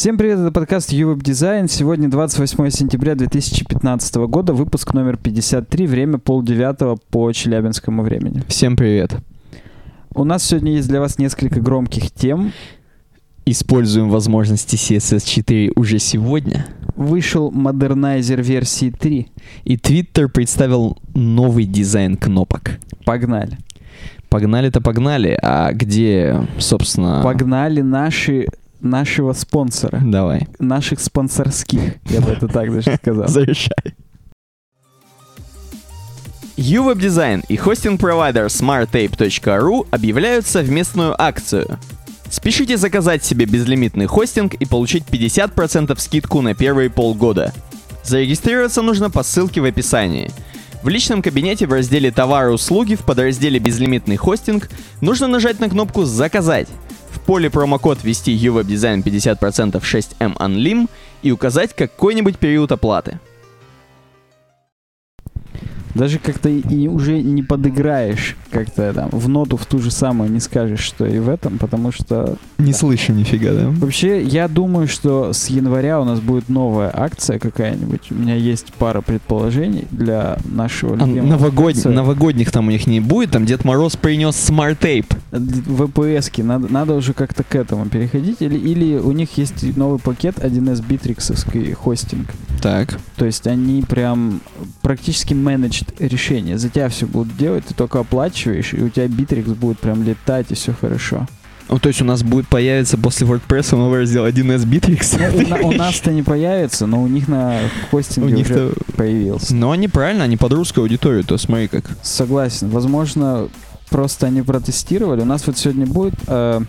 Всем привет, это подкаст UWeb Design. Сегодня 28 сентября 2015 года, выпуск номер 53, время полдевятого по челябинскому времени. Всем привет. У нас сегодня есть для вас несколько громких тем. Используем возможности CSS 4 уже сегодня. Вышел модернайзер версии 3. И Twitter представил новый дизайн кнопок. Погнали. Погнали-то погнали. А где, собственно... Погнали наши нашего спонсора. Давай. Наших спонсорских, я бы это так даже сказал. Зарешай. UWeb Design и хостинг-провайдер smarttape.ru объявляют совместную акцию. Спешите заказать себе безлимитный хостинг и получить 50% скидку на первые полгода. Зарегистрироваться нужно по ссылке в описании. В личном кабинете в разделе «Товары и услуги» в подразделе «Безлимитный хостинг» нужно нажать на кнопку «Заказать», поле промокод ввести UWebDesign 50% 6M Unlim и указать какой-нибудь период оплаты. Даже как-то и уже не подыграешь как-то там в ноту в ту же самую не скажешь, что и в этом, потому что... Не да. слышу нифига, да? Вообще, я думаю, что с января у нас будет новая акция какая-нибудь. У меня есть пара предположений для нашего а новогод... Новогодних там у них не будет, там Дед Мороз принес SmartApe. VPS ки, надо, надо уже как-то к этому переходить, или, или у них есть новый пакет 1С битриксовский хостинг. Так. То есть они прям практически менедж решение. За тебя все будут делать, ты только оплачиваешь, и у тебя битрикс будет прям летать, и все хорошо. Ну, то есть у нас будет появиться после WordPress новый раздел 1С Bittrex? Ну, у, у нас-то не появится, но у них на хостинге у них уже появился. Но они правильно, они под русскую аудиторию, то смотри как. Согласен. Возможно, просто они протестировали. У нас вот сегодня будет э,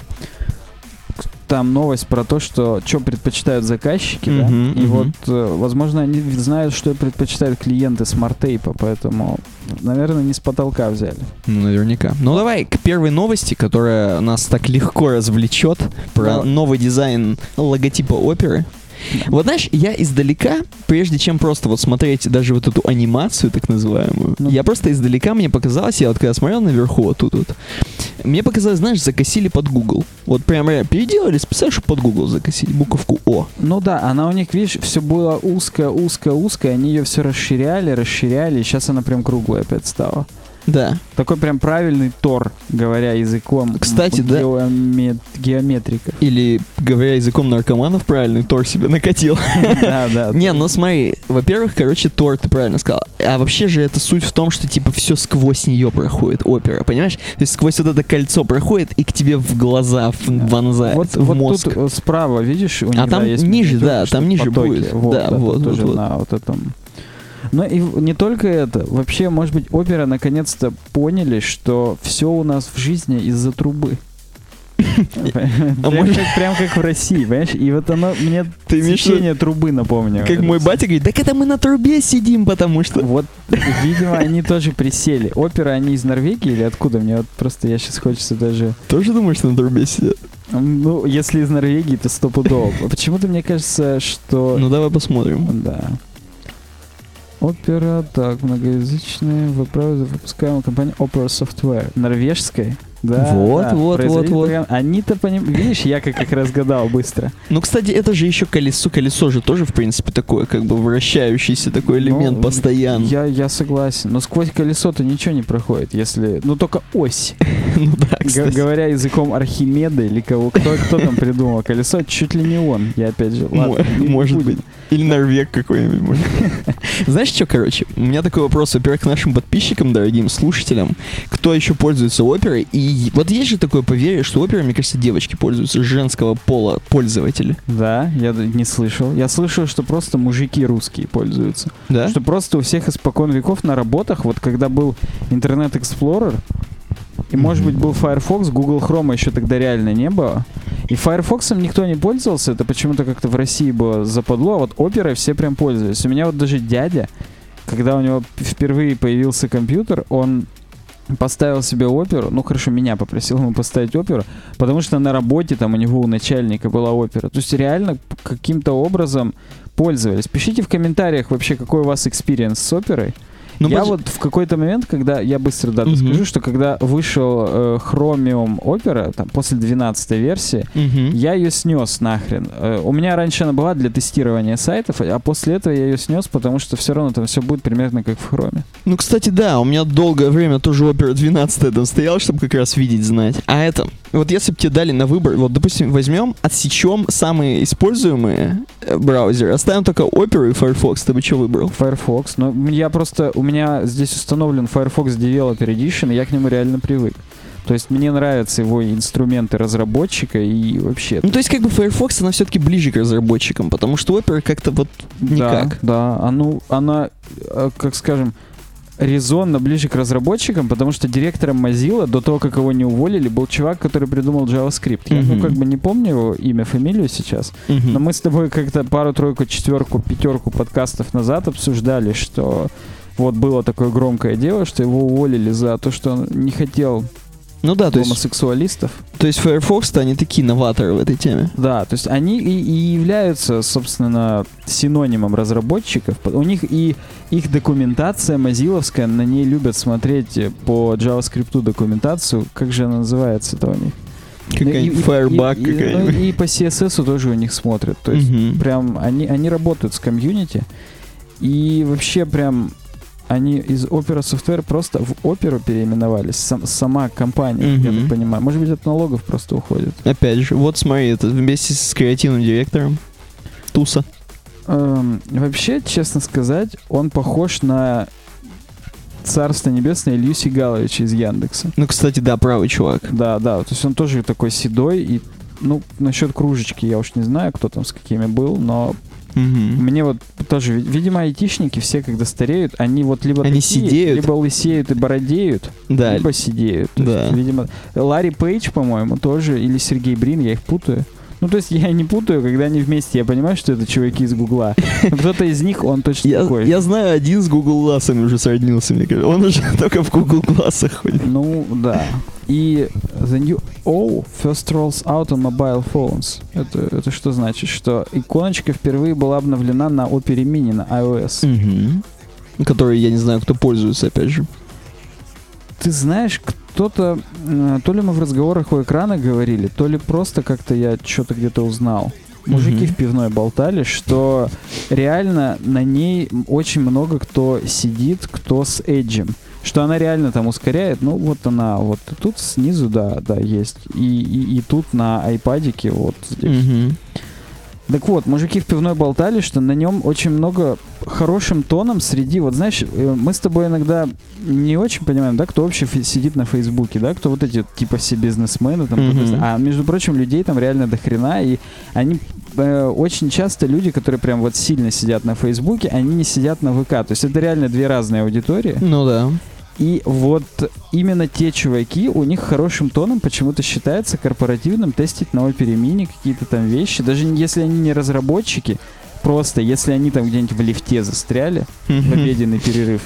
там новость про то, что что предпочитают заказчики, uh-huh, да, и uh-huh. вот, э, возможно, они знают, что предпочитают клиенты SmartApe а, поэтому, наверное, не с потолка взяли. Ну, наверняка. Ну, давай к первой новости, которая нас так легко развлечет, про да. новый дизайн логотипа оперы. Вот знаешь, я издалека, прежде чем просто вот смотреть даже вот эту анимацию, так называемую, ну. я просто издалека мне показалось, я вот когда смотрел наверху вот тут вот, мне показалось, знаешь, закосили под Google. Вот прямо переделали специально, чтобы под Google закосили буковку О. Ну да, она у них, видишь, все было узкое, узкое, узкое, они ее все расширяли, расширяли, и сейчас она прям круглая опять стала. Да. Такой прям правильный тор, говоря языком Кстати, геомет... да. геометрика. Или, говоря языком наркоманов, правильный тор себе накатил. Да, да. Не, ну смотри, во-первых, короче, тор, ты правильно сказал. А вообще же это суть в том, что типа все сквозь нее проходит опера, понимаешь? То есть сквозь вот это кольцо проходит и к тебе в глаза вонзает, вот, в вот мозг. тут справа, видишь, у них а там ниже, да, там ниже будет. Вот, да, вот, вот, вот. на вот этом но и не только это. Вообще, может быть, опера наконец-то поняли, что все у нас в жизни из-за трубы. Прям как в России, понимаешь? И вот оно мне течение трубы напомнило. Как мой батя говорит, так это мы на трубе сидим, потому что... Вот, видимо, они тоже присели. Опера, они из Норвегии или откуда? Мне вот просто, я сейчас хочется даже... Тоже думаешь, что на трубе сидят? Ну, если из Норвегии, то стопудово. Почему-то мне кажется, что... Ну, давай посмотрим. Да. Опера, так, многоязычная, выпускаемая компания Opera Software. Норвежской. Да, вот, да, вот, вот, вот. Они-то поним... Видишь, я как, как разгадал быстро. Ну, кстати, это же еще колесо. Колесо же тоже, в принципе, такое, как бы вращающийся такой элемент ну, постоянно. Я, я согласен. Но сквозь колесо-то ничего не проходит, если... Ну, только ось. ну да, кстати. Говоря языком Архимеда или кого, кто, кто там придумал колесо, чуть ли не он. Я опять же, ладно. Может быть. Или норвег какой-нибудь. Знаешь что, короче, у меня такой вопрос, во-первых, к нашим подписчикам, дорогим слушателям, кто еще пользуется оперой, и вот есть же такое поверье, что оперой, мне кажется, девочки пользуются, женского пола пользователи. Да, я не слышал. Я слышал, что просто мужики русские пользуются. Да? Что просто у всех испокон веков на работах, вот когда был Internet Explorer, и, может быть, был Firefox, Google Chrome еще тогда реально не было. И Firefox никто не пользовался, это почему-то как-то в России было западло, а вот оперой все прям пользовались. У меня вот даже дядя, когда у него впервые появился компьютер, он поставил себе оперу, ну хорошо, меня попросил ему поставить оперу, потому что на работе там у него у начальника была опера. То есть реально каким-то образом пользовались. Пишите в комментариях вообще, какой у вас experience с оперой. Ну, я вот в какой-то момент, когда, я быстро дату Мгм. скажу, что когда вышел э, Chromium Opera, там, после 12 версии, Мгм. я ее снес нахрен. Э, у меня раньше она была для тестирования сайтов, а после этого я ее снес, потому что все равно там все будет примерно как в Хроме. Ну, кстати, да, у меня долгое время тоже Opera 12 там стоял, чтобы как раз видеть, знать. А это, вот если бы тебе дали на выбор, вот, допустим, возьмем, отсечем самые используемые э, браузеры, оставим только Opera и Firefox, ты бы что выбрал? Firefox, но м- я просто, у меня здесь установлен Firefox Developer Edition, и я к нему реально привык. То есть мне нравятся его инструменты разработчика и вообще. Ну, то есть, как бы Firefox, она все-таки ближе к разработчикам, потому что Opera как-то вот никак. Да, да. А ну, она, э, как скажем, резонно ближе к разработчикам, потому что директором Mozilla до того, как его не уволили, был чувак, который придумал JavaScript. Я, ну, как бы не помню его имя, фамилию сейчас, Мгм. но мы с тобой как-то пару-тройку, четверку, пятерку подкастов назад обсуждали, что вот было такое громкое дело, что его уволили за то, что он не хотел Ну да, то есть, гомосексуалистов. то есть Firefox-то они такие новаторы в этой теме. Да, то есть они и, и являются, собственно, синонимом разработчиков. У них и их документация мазиловская, на ней любят смотреть э, по JavaScript документацию. Как же она называется-то у них? Какая-нибудь и- Firebug и- и- ну, и по CSS тоже у них смотрят. То есть Мгм. прям они, они работают с комьюнити. И вообще прям они из Opera Software просто в Оперу переименовались. Сам- сама компания, я Мгм. так понимаю. Может быть, от налогов просто уходит. Опять же, вот смотри, это вместе с креативным директором Туса. Эм, вообще, честно сказать, он похож на Царство Небесное Илью Сигаловича из Яндекса. Ну, кстати, да, правый чувак. Да, да, то есть он тоже такой седой и ну, насчет кружечки я уж не знаю, кто там с какими был, но Мгм. мне вот тоже, ви- видимо, айтишники все, когда стареют, они вот либо Они такие, сидеют. либо лысеют и бородеют, Да. либо сидеют. Да. есть, видимо, Ларри Пейдж, по-моему, тоже, или Сергей Брин, я их путаю. Ну, то есть я не путаю, когда они вместе, я понимаю, что это чуваки из Гугла. Кто-то из них, он точно Я, такой. я знаю, один с Google Glass'ами уже сроднился, мне кажется. Он уже только в Google Glass'ах ходит. Ну, да. И the new O first rolls out on mobile phones. Это, это что значит? Что иконочка впервые была обновлена на Opera Mini на iOS. Мгм. Который, я не знаю, кто пользуется, опять же. Ты знаешь, кто-то, э, то ли мы в разговорах у экрана говорили, то ли просто как-то я что-то где-то узнал. Мужики Мгм. в пивной болтали, что реально на ней очень много кто сидит, кто с эджем. Что она реально там ускоряет. Ну, вот она, вот тут снизу, да, да, есть. И, и, и тут на айпадике, вот здесь. Мгм. Так вот, мужики в пивной болтали, что на нем очень много хорошим тоном среди, вот знаешь, э, мы с тобой иногда не очень понимаем, да, кто вообще сидит на Фейсбуке, да, кто вот эти вот, типа все бизнесмены, там, кто-то- а между прочим, людей там реально до хрена, и они э, очень часто люди, которые прям вот сильно сидят на Фейсбуке, они не сидят на ВК, то есть это реально две разные аудитории, Ну да. И вот именно те чуваки, у них хорошим тоном почему-то считается корпоративным тестить на Mini какие-то там вещи, даже если они не разработчики, просто если они там где-нибудь в лифте застряли, в обеденный перерыв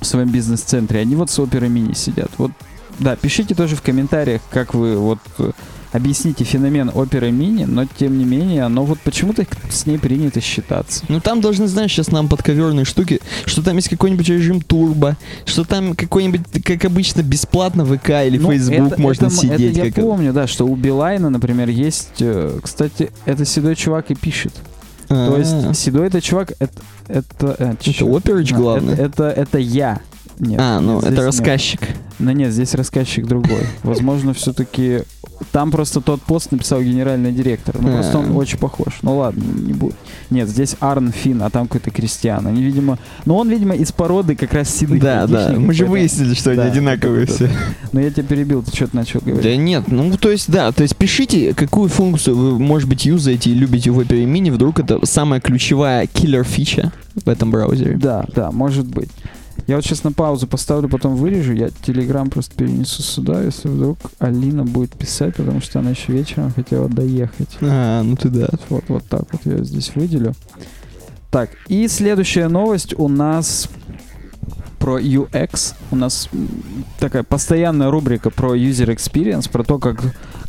в своем бизнес-центре, они вот с Opera Mini сидят. Вот, да, пишите тоже в комментариях, как вы вот э, объясните феномен Opera Mini, но тем не менее, оно вот почему-то с ней принято считаться. Ну там должны, знаешь, сейчас нам подковерные штуки, что там есть какой-нибудь режим турбо, что там какой-нибудь, как обычно, бесплатно ВК или Ну, Facebook это- можно это сидеть. Это я помню, да, что у Билайна, например, есть... э, Кстати, это седой чувак и пишет. А, То есть седой это чувак, это... Это, э, это чё? Оперич А, главный. Это, это, это я. Нет, а, ну нет, это нет. рассказчик. Ну нет, здесь рассказчик другой. Возможно, все-таки... Там просто тот пост написал генеральный директор. Ну, просто он А. очень похож. Ну ладно, не будет. Нет, здесь Арн Фин, а там какой-то Кристиан. Они, видимо... Ну, он, видимо, из породы как раз седых Да, да. Мы же выяснили, что они одинаковые все. Но я тебя перебил, ты что-то начал говорить. Да нет, ну то есть да, то есть пишите, какую функцию вы, может быть, юзаете и любите в Opera Mini, вдруг это самая ключевая киллер-фича в этом браузере. Да, да, может быть. Я вот сейчас на паузу поставлю, потом вырежу. Я телеграм просто перенесу сюда, если вдруг Алина будет писать, потому что она еще вечером хотела доехать. А, ну ты да. Вот, вот так вот я здесь выделю. Так, и следующая новость у нас про UX. У нас такая постоянная рубрика про user experience, про то, как,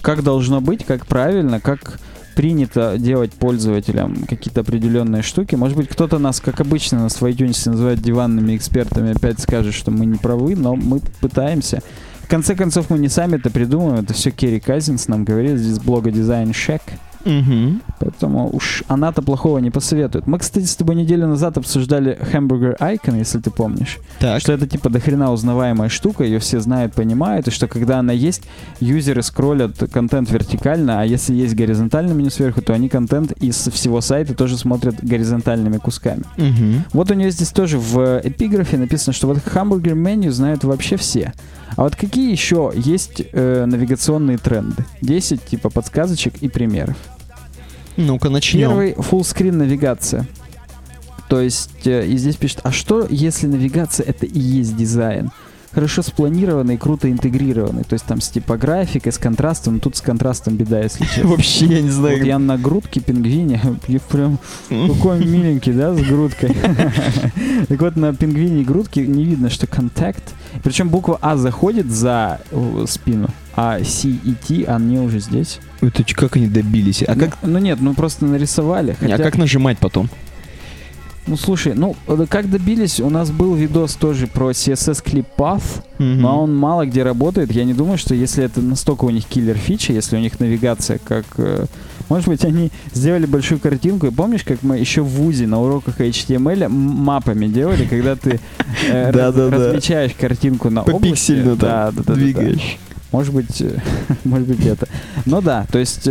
как должно быть, как правильно, как принято делать пользователям какие-то определенные штуки. Может быть, кто-то нас, как обычно, нас в iTunes называет диванными экспертами, опять скажет, что мы не правы, но мы пытаемся. В конце концов, мы не сами это придумываем, это все Керри Казинс нам говорит здесь блога Design Shack. Угу. Поэтому уж она-то плохого не посоветует. Мы, кстати, с тобой неделю назад обсуждали Hamburger Icon, если ты помнишь. Так. Что это типа дохрена узнаваемая штука, ее все знают, понимают, и что когда она есть, юзеры скроллят контент вертикально, а если есть горизонтальное меню сверху, то они контент из всего сайта тоже смотрят горизонтальными кусками. Угу. Вот у нее здесь тоже в эпиграфе написано, что вот Hamburger меню знают вообще все. А вот какие еще есть э, навигационные тренды? 10 типа подсказочек и примеров. Ну-ка, начнем. Первый full навигация. То есть, э, и здесь пишет, а что, если навигация это и есть дизайн? Хорошо спланированный и круто интегрированный. То есть там с типографикой, с контрастом. Но тут с контрастом беда, если честно. Вообще, я не Вот знаю. я на грудке пингвине, я прям какой миленький, да, с грудкой. Так вот, на пингвине и грудке не видно, что контакт. Причем буква А заходит за э, спину, а C и T, они уже здесь. Это как они добились? А Ну, как, Ну нет, ну просто нарисовали. а как нажимать потом? Ну слушай, ну э, как добились, у нас был видос тоже про CSS Clip Path, но он мало где работает. Я не думаю, что если это настолько у них киллер фича, если у них навигация как... э, Может быть, они сделали большую картинку. И помнишь, как мы еще в ВУЗе на уроках HTML мапами делали, когда ты э, размечаешь картинку на области. Да, двигаешь. Может быть, может быть это. Но да, то есть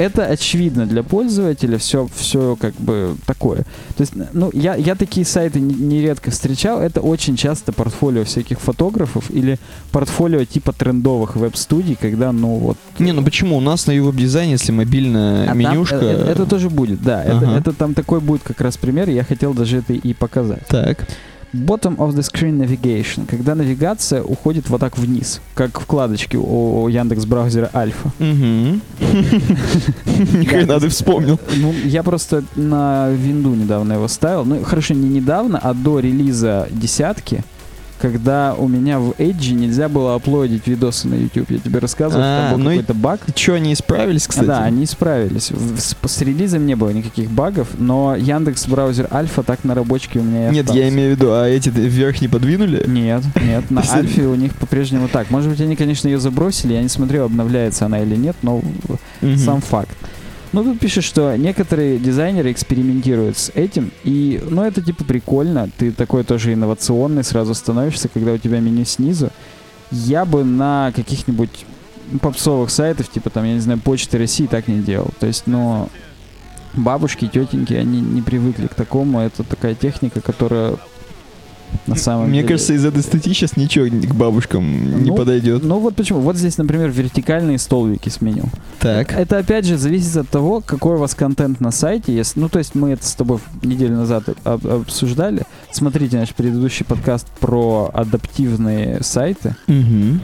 это очевидно для пользователя, все, все как бы такое. То есть, ну, я, я такие сайты не- нередко встречал, это очень часто портфолио всяких фотографов или портфолио типа трендовых веб-студий, когда, ну, вот... Не, ну почему? У нас на веб-дизайне, если мобильная А там, менюшка... э, э, это тоже будет, да. Это, Ага. это там такой будет как раз пример, я хотел даже это и показать. Так. Bottom of the screen navigation, когда навигация уходит вот так вниз, как вкладочки у Яндекс браузера Альфа. Угу. Ни хрена ты вспомнил. Ну, я просто на винду недавно его ставил. Ну, хорошо, не недавно, а до релиза десятки, когда у меня в Edge нельзя было аплодить видосы на YouTube. Я тебе рассказывал, А, что там был ну какой-то баг. Че, они исправились, кстати? Да, они исправились. В- С, с релизом не было никаких багов, но Яндекс браузер Альфа так на рабочке у меня и Нет, я имею в виду, а эти вверх не подвинули? Нет, нет, на Альфе у них по-прежнему так. Может быть, они, конечно, ее забросили, я не смотрел, обновляется она или нет, но сам факт. Ну, тут пишет, что некоторые дизайнеры экспериментируют с этим, и, ну, это типа прикольно, ты такой тоже инновационный сразу становишься, когда у тебя меню снизу. Я бы на каких-нибудь попсовых сайтах, типа там, я не знаю, Почты России так не делал. То есть, ну, бабушки, тетеньки, они не привыкли к такому, это такая техника, которая на самом Мне деле... кажется, из этой статьи сейчас ничего к бабушкам не Ну, подойдет. Ну вот почему. Вот здесь, например, вертикальные столбики с меню. Так. Это опять же зависит от того, какой у вас контент на сайте. Если, ну, то есть мы это с тобой неделю назад об- обсуждали. Смотрите наш предыдущий подкаст про адаптивные сайты. Мгм.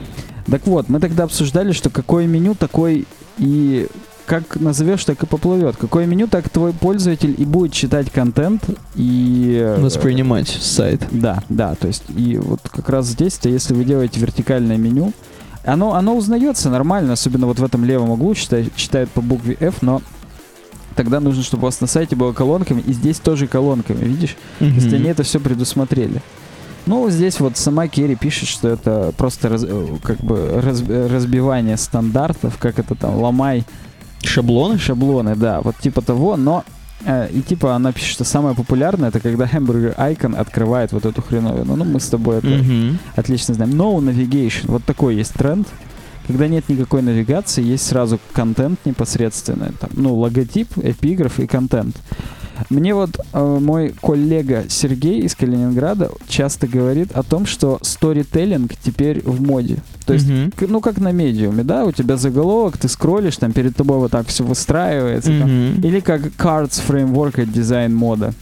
Так вот, мы тогда обсуждали, что какое меню, такой и как назовешь, так и поплывет. Какое меню, так твой пользователь и будет читать контент и... э, Воспринимать сайт. Да, да, то есть и вот как раз здесь, то если вы делаете вертикальное меню, оно, оно узнается нормально, особенно вот в этом левом углу читает, читает по букве F, но тогда нужно, чтобы у вас на сайте было колонками, и здесь тоже колонками, видишь? То есть они это все предусмотрели. Ну, здесь вот сама Керри пишет, что это просто раз- э, как бы раз- э, разбивание стандартов, как это там, ломай Шаблоны? шаблоны, да, вот типа того, но э, и типа она пишет, что самое популярное это когда Hamburger Icon открывает вот эту хреновину. Ну, мы с тобой это Мгм. отлично знаем. No navigation, вот такой есть тренд. Когда нет никакой навигации, есть сразу контент непосредственный. Там, ну, логотип, эпиграф и контент. Мне вот э, мой коллега Сергей из Калининграда часто говорит о том, что сторителлинг теперь в моде. То есть Мгм. к- ну, как на медиуме, да, у тебя заголовок, ты скроллишь, там перед тобой вот так все выстраивается. там. Мгм. Или как Cards Framework дизайн мода,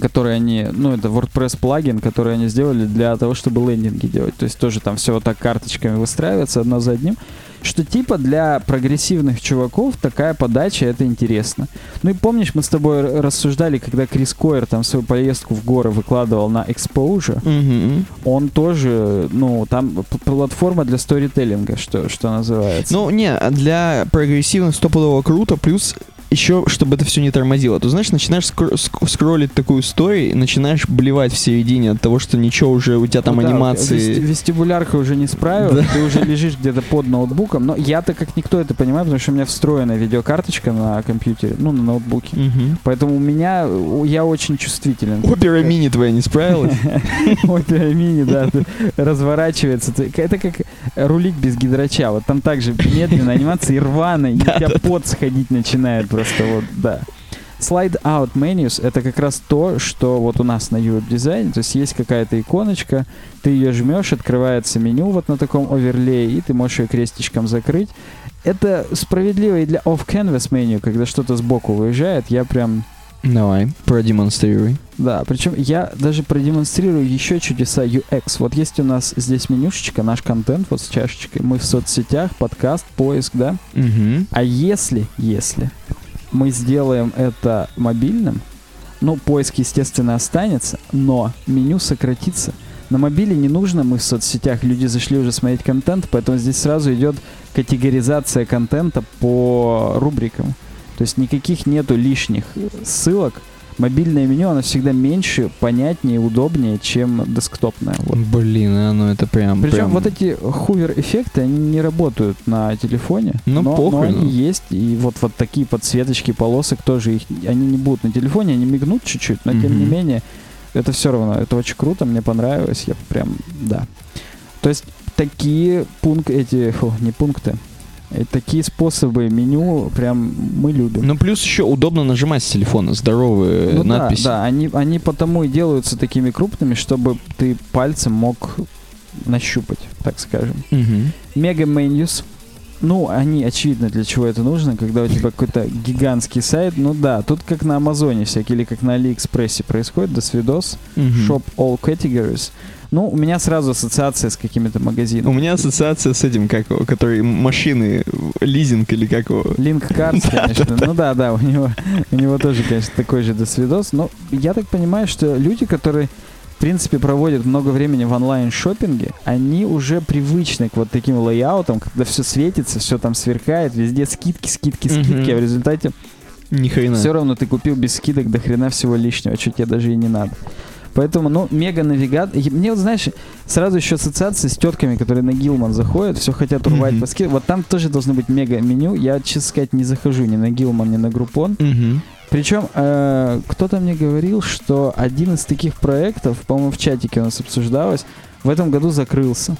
который они, ну, это WordPress плагин, который они сделали для того, чтобы лендинги делать. То есть тоже там все вот так карточками выстраивается одно за одним. Что типа для прогрессивных чуваков такая подача это интересно. Ну и помнишь, мы с тобой рассуждали, когда Крис Койер там свою поездку в горы выкладывал на Exposure, Мгм. он тоже, ну, там платформа для сторителлинга, что, что называется. Ну, не, для прогрессивных стопудово круто, плюс еще, чтобы это все не тормозило, то знаешь, начинаешь скр- ск- скроллить такую историю, начинаешь блевать в середине от того, что ничего уже у тебя там Ну да, анимации. вести- вестибулярка уже не справилась, Да. ты уже лежишь где-то под ноутбуком. Но я-то как никто это понимаю, потому что у меня встроена видеокарточка на компьютере, ну, на ноутбуке. Мгм. Поэтому у меня, я очень чувствителен. Опера мини твоя не справилась? Опера мини, да, разворачивается. Это как рулить без гидрача. Вот там также медленно анимация и рвано, и у тебя пот сходить начинает просто вот, да. Slide out menus — это как раз то, что вот у нас на UX дизайне, то есть есть какая-то иконочка, ты ее жмешь, открывается меню вот на таком оверлее, и ты можешь ее крестичком закрыть. Это справедливо и для off-canvas меню, когда что-то сбоку выезжает, я прям Давай, продемонстрируй. да, причем я даже продемонстрирую еще чудеса UX. Вот есть у нас здесь менюшечка, наш контент вот с чашечкой. Мы в соцсетях, подкаст, поиск, да? Мгм. А если, если мы сделаем это мобильным, ну, поиск, естественно, останется, но меню сократится. На мобиле не нужно, мы в соцсетях, люди зашли уже смотреть контент, поэтому здесь сразу идет категоризация контента по рубрикам. То есть никаких нету лишних ссылок. Мобильное меню, оно всегда меньше, понятнее, удобнее, чем десктопное. Вот. Блин, ну это прям... Причем прям- вот эти хувер-эффекты, они не работают на телефоне. Ну, но, похуй, но они ну. есть. И вот, вот такие подсветочки полосок тоже, их, они не будут на телефоне, они мигнут чуть-чуть, но тем не менее, это все равно, это очень круто, мне понравилось, я прям, да. То есть такие пункты, эти, фу, не пункты, э, такие способы меню прям мы любим. Ну, плюс еще удобно нажимать с телефона, здоровые Ну да, надписи. да, они, они потому и делаются такими крупными, чтобы ты пальцем мог нащупать, так скажем. Мгм. Мега менюс. Ну, они очевидно для чего это нужно, когда у тебя какой-то гигантский сайт. Ну да, тут как на Амазоне всякие, или как на Алиэкспрессе происходит, до свидос, Мгм. shop all categories. Ну, у меня сразу ассоциация с какими-то У магазинами. меня ассоциация с этим, как его, который машины, лизинг или как его. Link Cards, конечно. Ну да, да, у него, у него тоже, конечно, такой же досвидос. Но я так понимаю, что люди, которые в принципе проводят много времени в онлайн-шоппинге, они уже привычны к вот таким лейаутам, когда все светится, все там сверкает, везде скидки, скидки, скидки, Мгм. а в результате Ни хрена. все равно ты купил без скидок до хрена всего лишнего, что тебе даже и не надо. Поэтому, ну, мега навигатор. Мне вот, знаешь, сразу еще ассоциации с тетками, которые на Гилман заходят, все хотят урвать по скидкам. Вот там тоже должно быть мега меню. Я, честно сказать, не захожу ни на Гилман, ни на Группон. Мгм. Причем э, кто-то мне говорил, что один из таких проектов, по-моему, в чатике у нас обсуждалось, в этом году закрылся.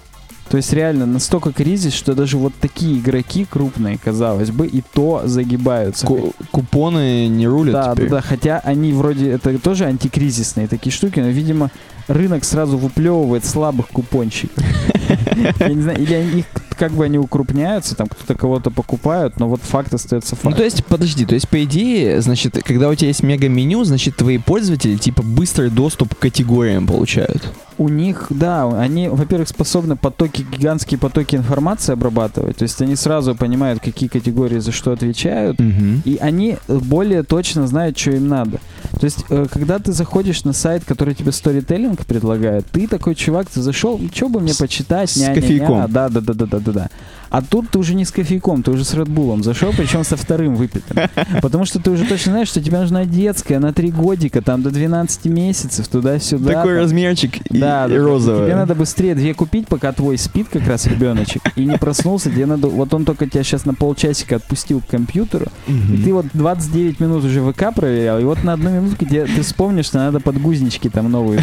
То есть реально настолько кризис, что даже вот такие игроки крупные, казалось бы, и то загибаются. Ку- купоны не рулят Да, да, теперь. да, хотя они вроде это тоже антикризисные такие штуки, но, видимо, рынок сразу выплевывает слабых купонщиков. Я не знаю, или их как бы они укрупняются, там кто-то кого-то покупают, но вот факт остается Ну, фактом. то есть, подожди, то есть, по идее, значит, когда у тебя есть мега-меню, значит, твои пользователи, типа, быстрый доступ к категориям получают. У них, да, они, во-первых, способны потоки, гигантские потоки информации обрабатывать, то есть они сразу понимают, какие категории за что отвечают, Мгм. и они более точно знают, что им надо. То есть, э, когда ты заходишь на сайт, который тебе сторителлинг предлагает, ты такой чувак, ты зашел, что бы мне почитать, с ня-ня-ня, кофейком. да, да, да, да, да, да, да. А тут ты уже не с кофейком, ты уже с Редбулом зашел, причем со вторым выпитым. Потому что ты уже точно знаешь, что тебе нужна детская на 3 годика, там до 12 месяцев, туда-сюда. Такой там. размерчик и, Да, и розовый. Тебе надо быстрее две купить, пока твой спит как раз ребеночек и не проснулся. Тебе надо, вот он только тебя сейчас на полчасика отпустил к компьютеру, Мгм. и ты вот 29 минут уже ВК проверял, и вот на одну минутку тебе, ты вспомнишь, что надо подгузнички там новые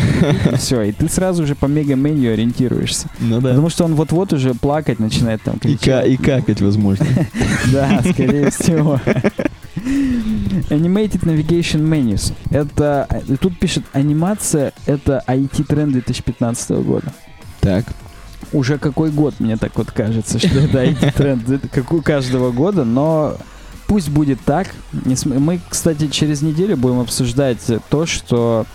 все, и ты сразу же по мега-меню ориентируешься. Ну да. Потому что он вот-вот уже плакать начинает там кричать. Ка- и какать, возможно. Да, скорее всего. Animated Navigation Menus. Это, э, тут пишет, анимация — это IT-тренд 2015 года. Так. Уже какой год, мне так вот кажется, что это IT-тренд, как у каждого года, но пусть будет так. Мы, кстати, через неделю будем обсуждать то, что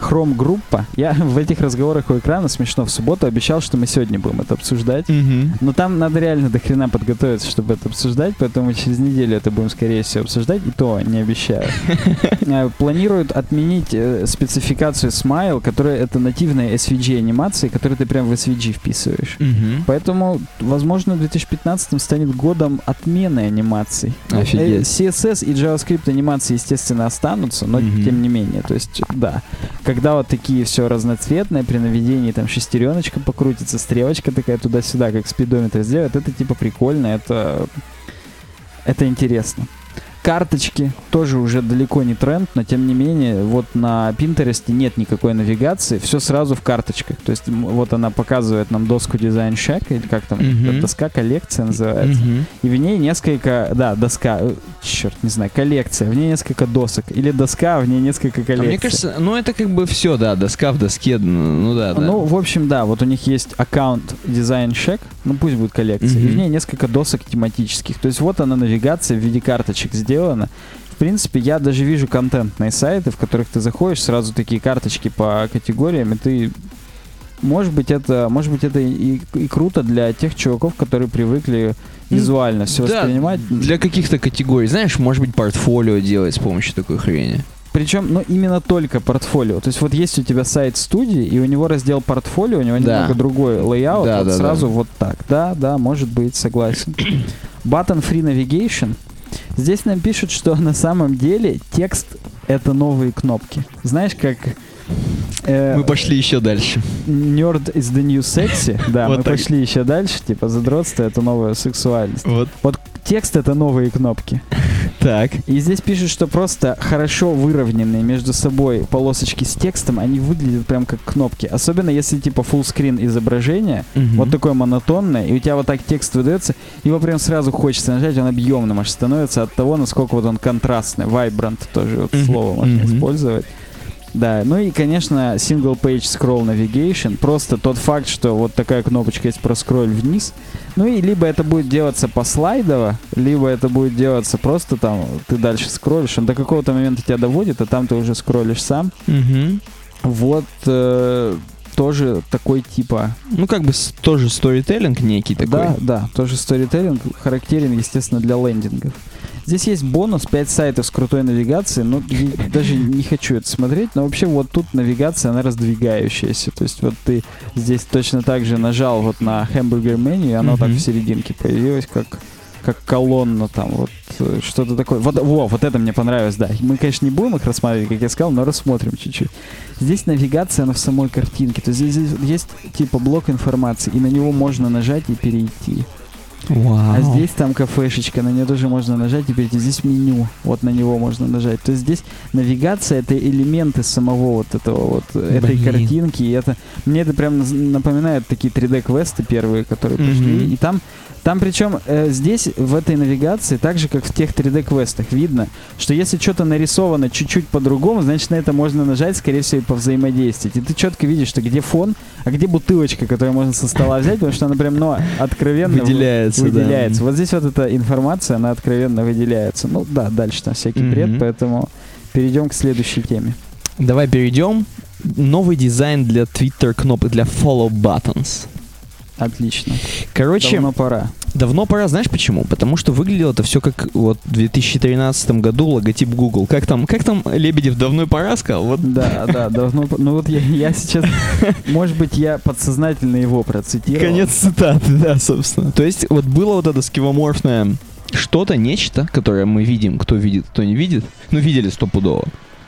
Chrome группа. Я в этих разговорах у экрана смешно в субботу обещал, что мы сегодня будем это обсуждать. Мгм. Но там надо реально до хрена подготовиться, чтобы это обсуждать, поэтому через неделю это будем, скорее всего, обсуждать, и то не обещаю. Э, Планируют отменить э, спецификацию Smile, которая это нативная SVG анимации, которую ты прям в SVG вписываешь. Мгм. Поэтому, возможно, 2015 станет годом отмены анимаций. Офигеть. Э, CSS и JavaScript анимации, естественно, останутся, но Мгм. тем не менее. То есть, да. Когда вот такие все разноцветное, при наведении там шестереночка покрутится, стрелочка такая туда-сюда, как спидометр сделает, это типа прикольно, это, это интересно. Карточки тоже уже далеко не тренд, но тем не менее, вот на Pinterest нет никакой навигации, все сразу в карточках. То есть вот она показывает нам доску Design Shack, или как там, Мгм. доска коллекция называется. Мгм. И в ней несколько, да, доска, черт, не знаю, коллекция, в ней несколько досок. Или доска, а в ней несколько А коллекций. мне кажется, ну это как бы все, да, доска в доске, ну ну да, да. Ну, в общем, да, вот у них есть аккаунт Design Shack, ну пусть будет коллекция, и в ней несколько досок тематических. То есть вот она навигация в виде карточек сделана. В принципе, я даже вижу контентные сайты, в которых ты заходишь, сразу такие карточки по категориям, и ты может быть, это, может быть, это и, и круто для тех чуваков, которые привыкли Ну, визуально все да, воспринимать. Для каких-то категорий, знаешь, может быть, портфолио делать с помощью такой хрени. Причем, ну, именно только портфолио. То есть вот есть у тебя сайт студии, и у него раздел портфолио, у него Да. немного другой layout, Да, вот да, сразу да. вот так. Да, да, может быть, согласен. Button Free Navigation. Здесь нам пишут, что на самом деле текст — это новые кнопки. Знаешь, как... э, Мы пошли еще дальше. Nerd is the new sexy. Да, Вот мы так. пошли еще дальше. Типа, задротство — это новая сексуальность. Вот Вот текст — это новые кнопки. Так. И здесь пишут, что просто хорошо выровненные между собой полосочки с текстом, они выглядят прям как кнопки. Особенно если типа full изображение, вот такое монотонное, и у тебя вот так текст выдается, его прям сразу хочется нажать, он объемным аж становится от того, насколько вот он контрастный. Vibrant тоже вот Мгм, слово можно мгм. использовать. Да, ну и, конечно, single page scroll navigation. Просто тот факт, что вот такая кнопочка есть проскроль вниз. Ну и либо это будет делаться послайдово, либо это будет делаться просто там, ты дальше скроллишь, он до какого-то момента тебя доводит, а там ты уже скроллишь сам. Мгм. Вот э, тоже такой типа... Ну, как бы тоже сторителлинг некий такой. Да, да, тоже сторителлинг характерен, естественно, для лендингов. Здесь есть бонус 5 сайтов с крутой навигацией, но даже не хочу это смотреть, но вообще вот тут навигация, она раздвигающаяся. То есть вот ты здесь точно так же нажал вот на hamburger меню, и оно так Мгм. в серединке появилось, как как колонна там, вот э, что-то такое. Вот, во, вот это мне понравилось, да. Мы, конечно, не будем их рассматривать, как я сказал, но рассмотрим чуть-чуть. Здесь навигация, она в самой картинке. То есть здесь есть типа блок информации, и на него можно нажать и перейти. Вау. А здесь там кафешечка, на нее тоже можно нажать и перейти. Здесь меню, вот на него можно нажать. То есть здесь навигация это элементы самого вот этого вот э, этой Блин. картинки. И это мне это прям напоминает такие 3D квесты первые, которые Мгм. пришли. И там там причем э, здесь в этой навигации, так же как в тех 3D квестах, видно, что если что-то нарисовано чуть-чуть по-другому, значит на это можно нажать, скорее всего, и повзаимодействовать. И ты четко видишь, что где фон, а где бутылочка, которую можно со стола взять, потому что она прям, ну, откровенно вы- Выделяется, да. выделяется. Вот здесь вот эта информация, она откровенно выделяется. Ну да, дальше там всякий бред, Мгм. поэтому перейдем к следующей теме. Давай перейдем. Новый дизайн для Twitter кнопок, для follow buttons. Отлично. Короче, Давно пора. давно пора, знаешь почему? Потому что выглядело это все как вот в 2013 году логотип Google. Как там, как там Лебедев давно пора сказал? Вот Да, да, давно. Ну вот я, я сейчас, может быть, я подсознательно его процитировал. Конец цитаты, да, собственно. То есть вот было вот это скивоморфное что-то, нечто, которое мы видим, кто видит, кто не видит. Ну, видели стопудово.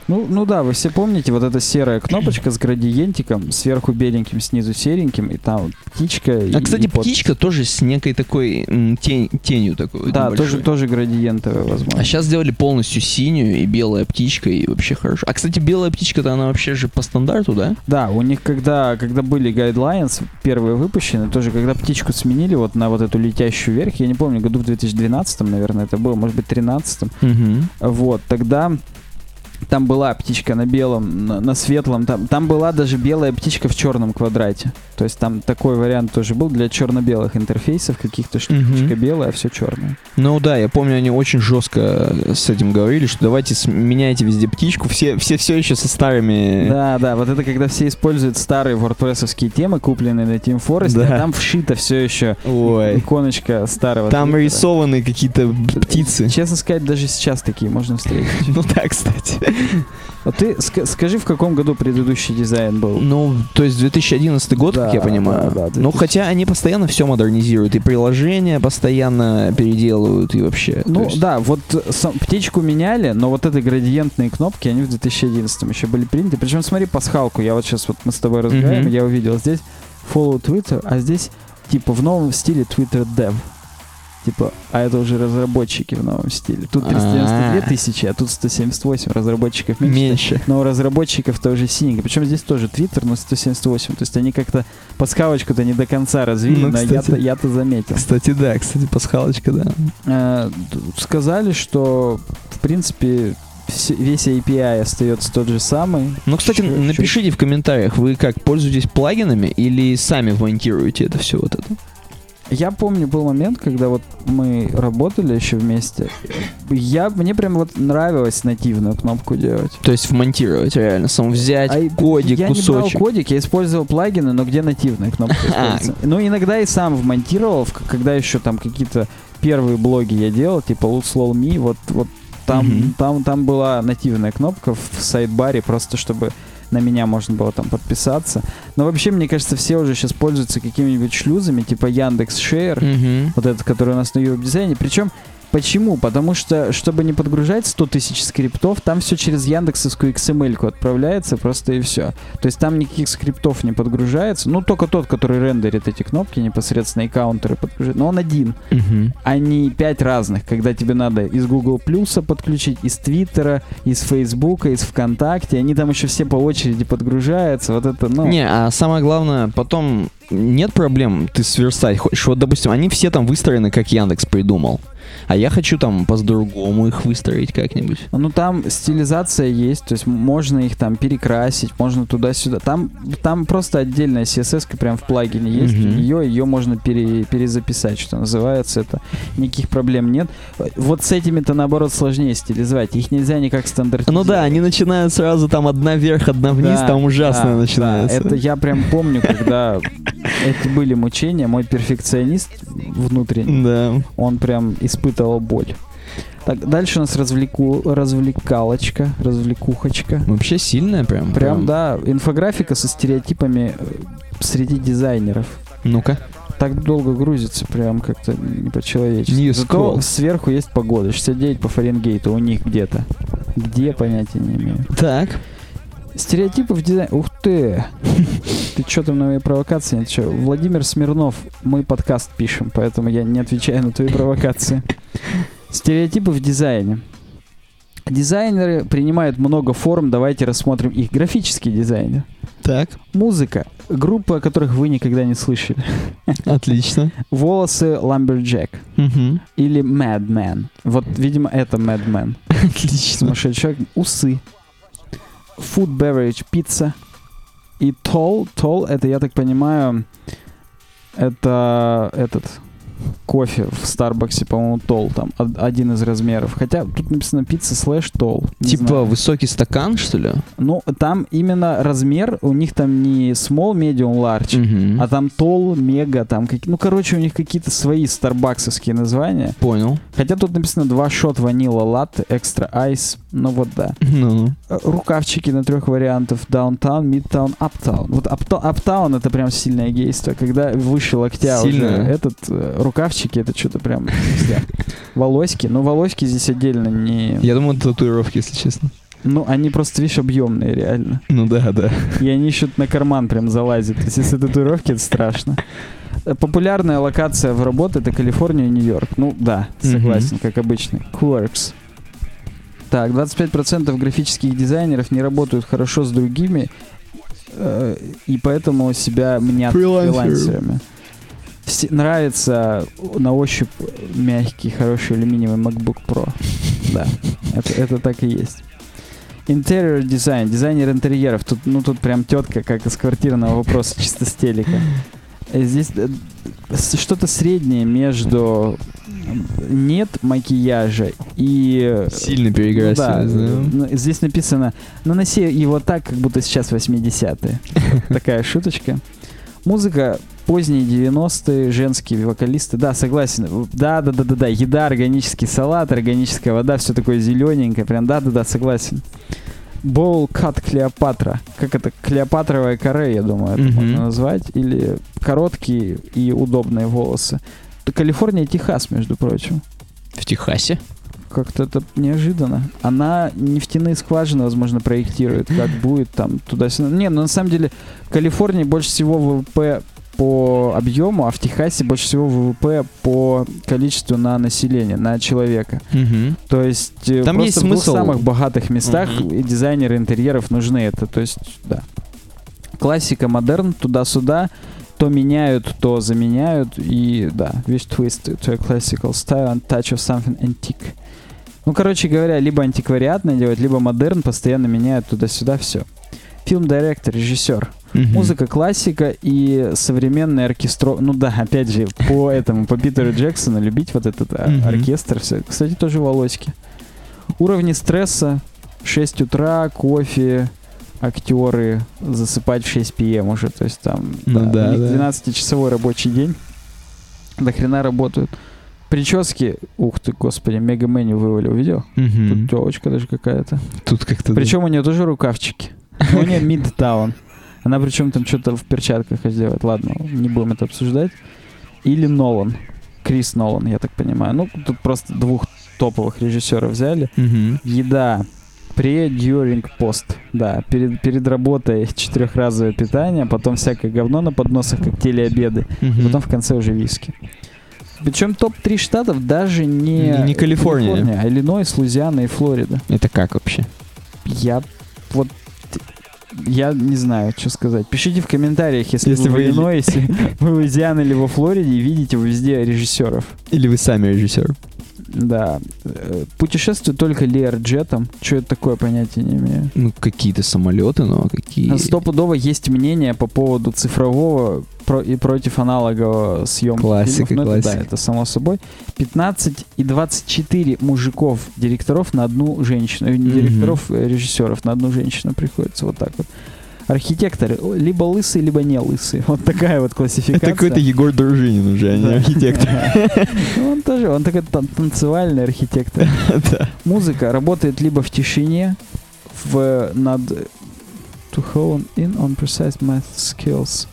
Ну, ну да, вы все помните, вот эта серая кнопочка с градиентиком, сверху беленьким, снизу сереньким, и там птичка. А, и- кстати, и подпись. птичка тоже с некой такой тень- тенью такой. Да, небольшой. тоже, тоже градиентовая, возможно. А сейчас сделали полностью синюю и белая птичка, и вообще хорошо. А, кстати, белая птичка-то она вообще же по стандарту, да? Да, у них когда, когда были guidelines первые выпущены, тоже когда птичку сменили вот на вот эту летящую вверх, я не помню, году в 2012, наверное, это было, может быть, 2013, Угу. вот, тогда Там была птичка на белом, на, на светлом. Там, там была даже белая птичка в черном квадрате. То есть там такой вариант тоже был для черно-белых интерфейсов каких-то, что Мгм. птичка белая, а все черное. Ну да, я помню, они очень жестко с этим говорили, что давайте меняйте везде птичку. Все, все все еще со старыми... Да, да, вот это когда все используют старые WordPress-овские темы, купленные на Team Forest, Да. а там вшито все еще Ой. иконочка старого. Там Твиттера. рисованы какие-то птицы. Честно сказать, даже сейчас такие можно встретить. Ну да, кстати. А ты ска- скажи, в каком году предыдущий дизайн был? Ну, то есть 2011 год, Да, как я понимаю. да, да, ну, 2000. хотя они постоянно все модернизируют. И приложения постоянно переделывают, и вообще. Ну есть- да, вот сам- птичку меняли, но вот эти градиентные кнопки, они в 2011 еще были приняты. Причем смотри пасхалку, я вот сейчас вот мы с тобой разговариваем, Мгм. я увидел здесь follow Twitter, а здесь типа в новом стиле Twitter Dev. Типа, а это уже разработчики в новом стиле. Тут 392 А. тысячи, а тут 178 разработчиков меньше. меньше. Но у разработчиков-то уже синенько. Причем здесь тоже Twitter, но 178. То есть они как-то пасхалочку-то не до конца развили, Ну, но кстати. я-то, я-то заметил. Кстати, да, кстати, пасхалочка, да. Э, сказали, что в принципе весь API остается тот же самый. Ну, кстати, Чё- напишите в комментариях, вы как, пользуетесь плагинами или сами монтируете это все вот это? Я помню, был момент, когда вот мы работали еще вместе. Я, мне прям вот нравилось нативную кнопку делать. То есть вмонтировать реально, сам взять А кодик, я не кусочек. брал кодик, я использовал плагины, но где нативная кнопка А. используется. Ну, иногда и сам вмонтировал, когда еще там какие-то первые блоги я делал, типа Loot Slow Me, вот, вот там, там, там была нативная кнопка в сайт-баре, просто чтобы на меня можно было там подписаться. Но вообще, мне кажется, все уже сейчас пользуются какими-нибудь шлюзами, типа Яндекс Шер, Мгм. вот этот, который у нас на Europe дизайне. Причем, почему? Потому что, чтобы не подгружать 100 тысяч скриптов, там все через яндексовскую XML-ку отправляется просто и все. То есть там никаких скриптов не подгружается. Ну, только тот, который рендерит эти кнопки непосредственно и каунтеры подгружает. Но он один, Мгм. а не пять разных, когда тебе надо из Google Плюса подключить, из Твиттера, из Фейсбука, из ВКонтакте. Они там еще все по очереди подгружаются. Вот это, ну... Не, а самое главное, потом нет проблем ты сверстать хочешь. Вот, допустим, они все там выстроены, как Яндекс придумал. А я хочу там по-другому их выстроить как-нибудь. Ну там стилизация есть, то есть можно их там перекрасить, можно туда-сюда. Там, там просто отдельная CSS прям в плагине есть. Мгм. Ее, ее можно пере- перезаписать, что называется. Это никаких проблем нет. Вот с этими-то наоборот сложнее стилизовать. Их нельзя никак стандартизировать. Ну да, они начинают сразу там одна вверх, одна вниз, Да, там ужасно да, начинается. да. это я прям помню, когда это были мучения. Мой перфекционист внутренний, Да. он прям испытывал боль. Так, дальше у нас развлеку, развлекалочка, развлекухочка. Вообще сильная прям. Прям, да, инфографика со стереотипами э, среди дизайнеров. Ну-ка. Так долго грузится, прям как-то не по-человечески. Зато сверху есть погода, 69 по Фаренгейту у них где-то. Где, понятия не имею. Так. Стереотипы в дизайне... Ух ты! Ты что там на мои провокации? Нет, чё? Владимир Смирнов, мы подкаст пишем, поэтому я не отвечаю на твои провокации. Стереотипы в дизайне. Дизайнеры принимают много форм, давайте рассмотрим их. Графический дизайнер. Так. Музыка. Группы, о которых вы никогда не слышали. Отлично. Волосы Lumberjack. Мгм. Или Madman. Вот, видимо, это Madman. Отлично. Сумасшедший человек. Усы. Food, beverage, пицца. И tall. Tall, это, я так понимаю, это этот кофе в Старбаксе, по-моему, tall там, од- один из размеров. Хотя тут написано пицца слэш tall. Типа знаю. высокий стакан, что ли? Ну, там именно размер, у них там не small, medium, large, Мгм. а там tall, мега, там, какие- ну, короче, у них какие-то свои старбаксовские названия. Понял. Хотя тут написано два shot vanilla latte, extra ice, ну вот да. Ну-ну. Э, Рукавчики на трех вариантов. Downtown, Midtown, Uptown. Вот upto- Uptown это прям сильное гейство. Когда выше локтя уже Сильное. этот э, рукавчики, это что-то прям... да. Волоськи. Но волоськи здесь отдельно не... Я думаю, это татуировки, если честно. Ну, они просто, видишь, объемные реально. Ну да, да. И они еще на карман прям залазят. То есть, если татуировки, это страшно. Э, Популярная локация в работе это Калифорния и Нью-Йорк. Ну да, согласен, как обычно. Quirks. Так, 25% графических дизайнеров не работают хорошо с другими, э, и поэтому себя мнят фрилансерами. Все- нравится на ощупь мягкий, хороший алюминиевый MacBook Pro. Да, это, это так и есть. Interior дизайн, дизайнер интерьеров. Тут, ну, тут прям тетка, как из квартирного вопроса, чисто с телека. Э, Здесь э, что-то среднее между нет макияжа и... Сильно ну переиграть. да, да. ну, здесь написано, наноси его так, как будто сейчас 80-е. Такая шуточка. Музыка поздние 90-е, женские вокалисты. Да, согласен. Да, да, да, да, да. Еда, органический салат, органическая вода, все такое зелененькое. Прям да, да, да, согласен. Боул кат Клеопатра. Как это? Клеопатровая коре, я думаю, это Мгм. можно назвать. Или короткие и удобные волосы. Калифорния, Техас, между прочим. В Техасе? Как-то это неожиданно. Она нефтяные скважины, возможно, проектирует, как будет там туда-сюда. Не, ну на самом деле в Калифорнии больше всего ВВП по объему, а в Техасе больше всего ВВП по количеству на население, на человека. Мгм. То есть э, Там просто есть в двух смысл. самых богатых местах Мгм. и дизайнеры интерьеров нужны это. То есть, да. Классика, модерн, туда-сюда. То меняют, то заменяют. И да, весь twist to a classical style and touch of something antique. Ну, короче говоря, либо антиквариатно делать, либо модерн, постоянно меняют туда-сюда все. Фильм-директор, режиссер. Мгм. Музыка классика и современный оркестро... Ну да, опять же, по этому, по Питеру Джексону любить вот этот Мгм. оркестр. Все. Кстати, тоже волоськи. Уровни стресса. 6 утра, кофе, актеры, засыпать в 6 пм уже. То есть там Ну да, у них да. 12-часовой рабочий день. До хрена работают. Прически, ух ты, господи, Мега Мэнни вывалил, видел? Мгм. Тут телочка даже какая-то. Тут как-то... да. Причем у нее тоже рукавчики. Но у нее мидтаун. Она причем там что-то в перчатках делает. Ладно, не будем это обсуждать. Или Нолан. Крис Нолан, я так понимаю. Ну, тут просто двух топовых режиссеров взяли. Мгм. Еда. Pre, during, post. Да, перед, перед работой четырехразовое питание, потом всякое говно на подносах, как телеобеды. Мгм. Потом в конце уже виски. Причем топ-3 штатов даже не, Не- не Калифорния. а Иллинойс, Луизиана и Флорида. Это как вообще? Я вот я не знаю, что сказать. Пишите в комментариях, если, Если вы в вы Иллинойсе, в Луизиане или во Флориде и видите вы везде режиссеров. Или вы сами режиссер? Да. Э, Путешествую только Леарджетом. Что это такое, понятия не имею. Ну, какие-то самолеты, но какие... Стопудово есть мнение по поводу цифрового про- и против аналогового съемки Классика, фильмов. Ну, это, да, классика. это само собой. 15 и 24 мужиков, директоров на одну женщину. э, Не Мгм. директоров, э, режиссеров на одну женщину приходится. Вот так вот. Архитекторы либо лысые, либо не лысые. Вот такая вот классификация. Это какой-то Егор Дружинин уже, а не архитектор. Ну, он тоже, он такой тан- танцевальный архитектор. Музыка работает либо в тишине, в над to hone in on precise math skills,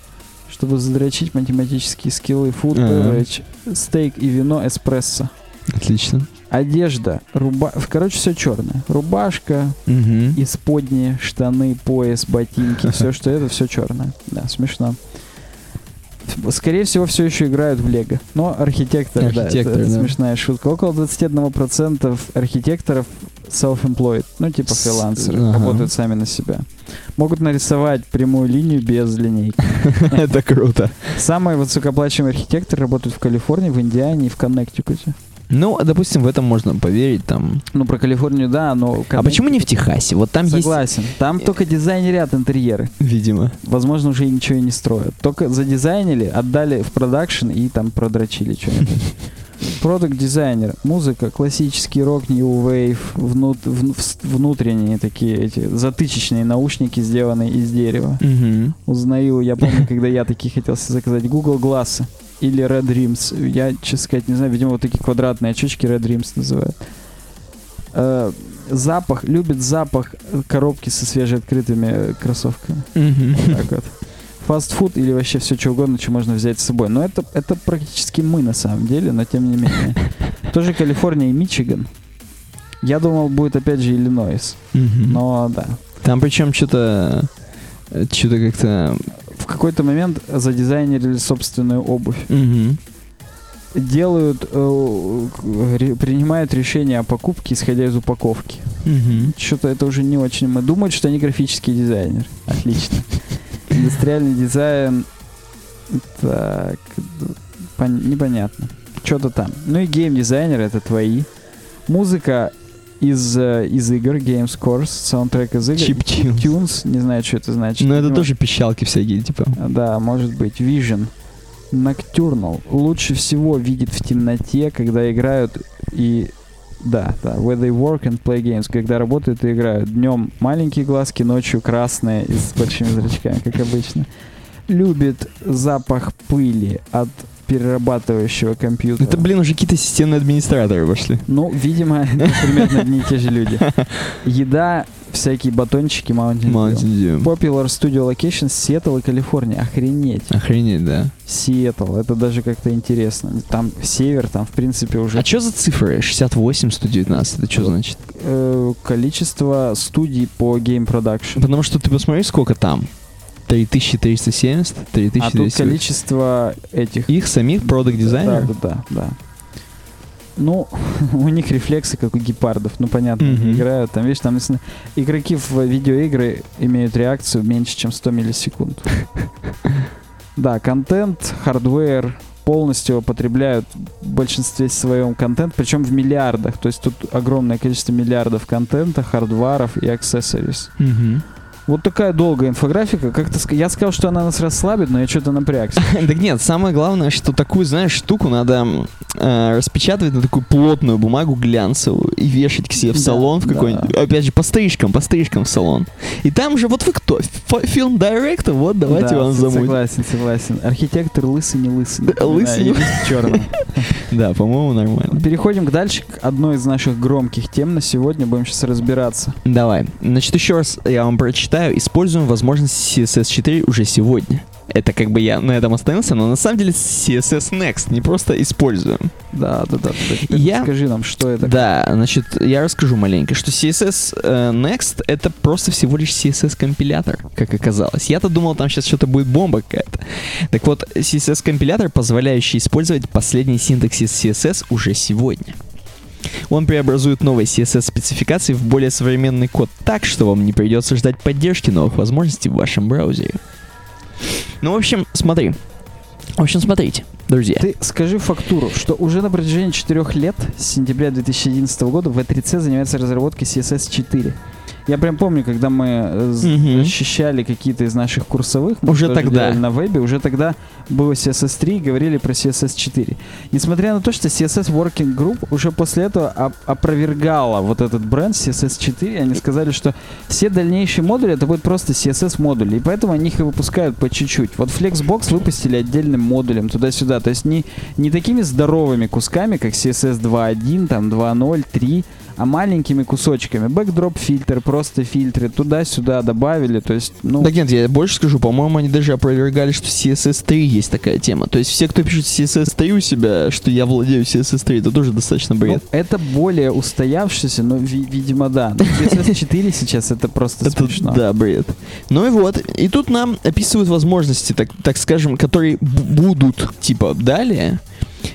чтобы задрочить математические скиллы, food, beverage, стейк и вино, эспрессо. Отлично. Одежда, руба... короче, все черное. Рубашка, Мгм. исподние, штаны, пояс, ботинки, все, что это, все черное. Да, смешно. Скорее всего, все еще играют в Лего. Но архитектор, да, Архитектор, это да. смешная шутка. Около 21% архитекторов self-employed, ну типа фрилансеры, ага. работают сами на себя. Могут нарисовать прямую линию без линейки. Это круто. Самые высокооплачиваемые архитекторы работают в Калифорнии, в Индиане и в Коннектикуте. Ну, допустим, в этом можно поверить там. Ну, про Калифорнию, да, но... А почему не в Техасе? Вот там есть, Согласен. Там только дизайнерят интерьеры. видимо. Возможно, уже ничего и не строят. Только задизайнили, отдали в продакшн и там продрочили что-нибудь. Продукт дизайнер, музыка, классический рок, new wave, внут- вн- вс- внутренние такие эти затычечные наушники, сделанные из дерева. Мгм. Узнаю, я помню, когда я такие хотел заказать, Google Glass или Red Rims. Я, честно сказать, не знаю, видимо, вот такие квадратные очечки Red Rims называют. Э, запах, любит запах коробки со свежеоткрытыми э, кроссовками. Вот так вот. Фастфуд или вообще все что угодно, что можно взять с собой. Но это, это практически мы на самом деле, но тем не менее. Тоже Калифорния и Мичиган. Я думал, будет опять же Иллинойс. Мгм. Но да. Там причем что-то... Что-то как-то... В какой-то момент задизайнерили собственную обувь. Мгм. Делают, э, ре- принимают решение о покупке, исходя из упаковки. Мгм. Что-то это уже не очень. Мы думают, что они графический дизайнер. Отлично. Индустриальный дизайн. Так, пон- непонятно. Что-то там. Ну и гейм-дизайнер это твои. Музыка из, э, из игр, Game Scores, саундтрек из игр. Chiptunes. Tunes, не знаю, что это значит. Ну, это Ну, тоже пищалки всякие, типа. Да, может быть. Vision. Nocturnal. Лучше всего видит в темноте, когда играют и... Да, да. Where they work and play games. Когда работают и играют. Днем маленькие глазки, ночью красные и с большими зрачками, как обычно. Любит запах пыли от перерабатывающего компьютера. Это, блин, уже какие-то системные администраторы пошли. Ну, видимо, примерно одни и те же люди. Еда, всякие батончики Mountain. Mountain Dew. Popular Studio Locations Сиэтл и Калифорния. Охренеть. Охренеть, да. Сиэтл, это даже как-то интересно. Там север, там в принципе уже А что за цифры? 68, 119, это что значит? э, количество студий по Game Production. Потому что ты посмотри, сколько там. 3370, А тут 3200. количество этих. Их самих продукт Да, дизайнеров? да, да, да. Ну, у них рефлексы, как у гепардов. Ну, понятно, они Мгм. играют. Там, видишь, там если- игроки в видеоигры имеют реакцию меньше, чем 100 миллисекунд. Да, контент, hardware полностью употребляют в большинстве своем контент, причем в миллиардах. То есть тут огромное количество миллиардов контента, hardware ов и accessories. Мгм. Вот такая долгая инфографика. Как-то я сказал, что она нас расслабит, но я что-то напрягся. Так нет, самое главное, что такую, знаешь, штуку надо э, распечатывать на такую плотную бумагу глянцевую и вешать к себе в салон в какой-нибудь. Опять же, по стрижкам, по стрижкам в салон. И там же, вот вы кто? Ф- Фильм-директор? Вот давайте Да, вам замутим. Согласен, согласен. Архитектор лысый, не лысый. Лысый, не черном. Да, по-моему, нормально. Переходим к дальше, к одной из наших громких тем на сегодня. Будем сейчас разбираться. Давай. Значит, еще раз я вам прочитаю. Используем возможность CSS 4 уже сегодня. Это как бы я на этом остановился, но на самом деле CSS Next, не просто используем. Да, да, да. да. Я- Скажи нам, что это. Да, значит, я расскажу маленько, что CSS э, Next это просто всего лишь CSS компилятор, как оказалось. Я-то думал, там сейчас что-то будет бомба какая-то. Так вот, CSS компилятор, позволяющий использовать последний синтаксис CSS уже сегодня. Он преобразует новые CSS-спецификации в более современный код так, что вам не придется ждать поддержки новых возможностей в вашем браузере. Ну, в общем, смотри. В общем, смотрите, друзья. Ты скажи фактуру, что уже на протяжении четырех лет, с сентября 2011 года, V3C занимается разработкой CSS 4. Я прям помню, когда мы э, защищали какие-то из наших курсовых, мы Уже тогда. на вебе, уже тогда было CSS 3 и говорили про CSS 4. Несмотря на то, что CSS Working Group уже после этого оп- опровергала вот этот бренд CSS 4, они сказали, что все дальнейшие модули это будет просто CSS модули, и поэтому они их и выпускают по чуть-чуть. Вот Flexbox выпустили отдельным модулем туда-сюда, то есть не, не такими здоровыми кусками, как CSS 2.1, там 2.0, 3, а маленькими кусочками. Backdrop фильтр, просто фильтры, туда-сюда добавили, то есть, ну... Да нет, я больше скажу, по-моему, они даже опровергали, что CSS 3 есть такая тема. То есть все, кто пишет CSS 3 у себя, что я владею CSS 3, это тоже достаточно Ну, бред. это более устоявшийся, но, ви- видимо, да. Но CSS 4 сейчас это просто смешно. да, бред. Ну и вот, и тут нам описывают возможности, так, так скажем, которые будут, типа, далее.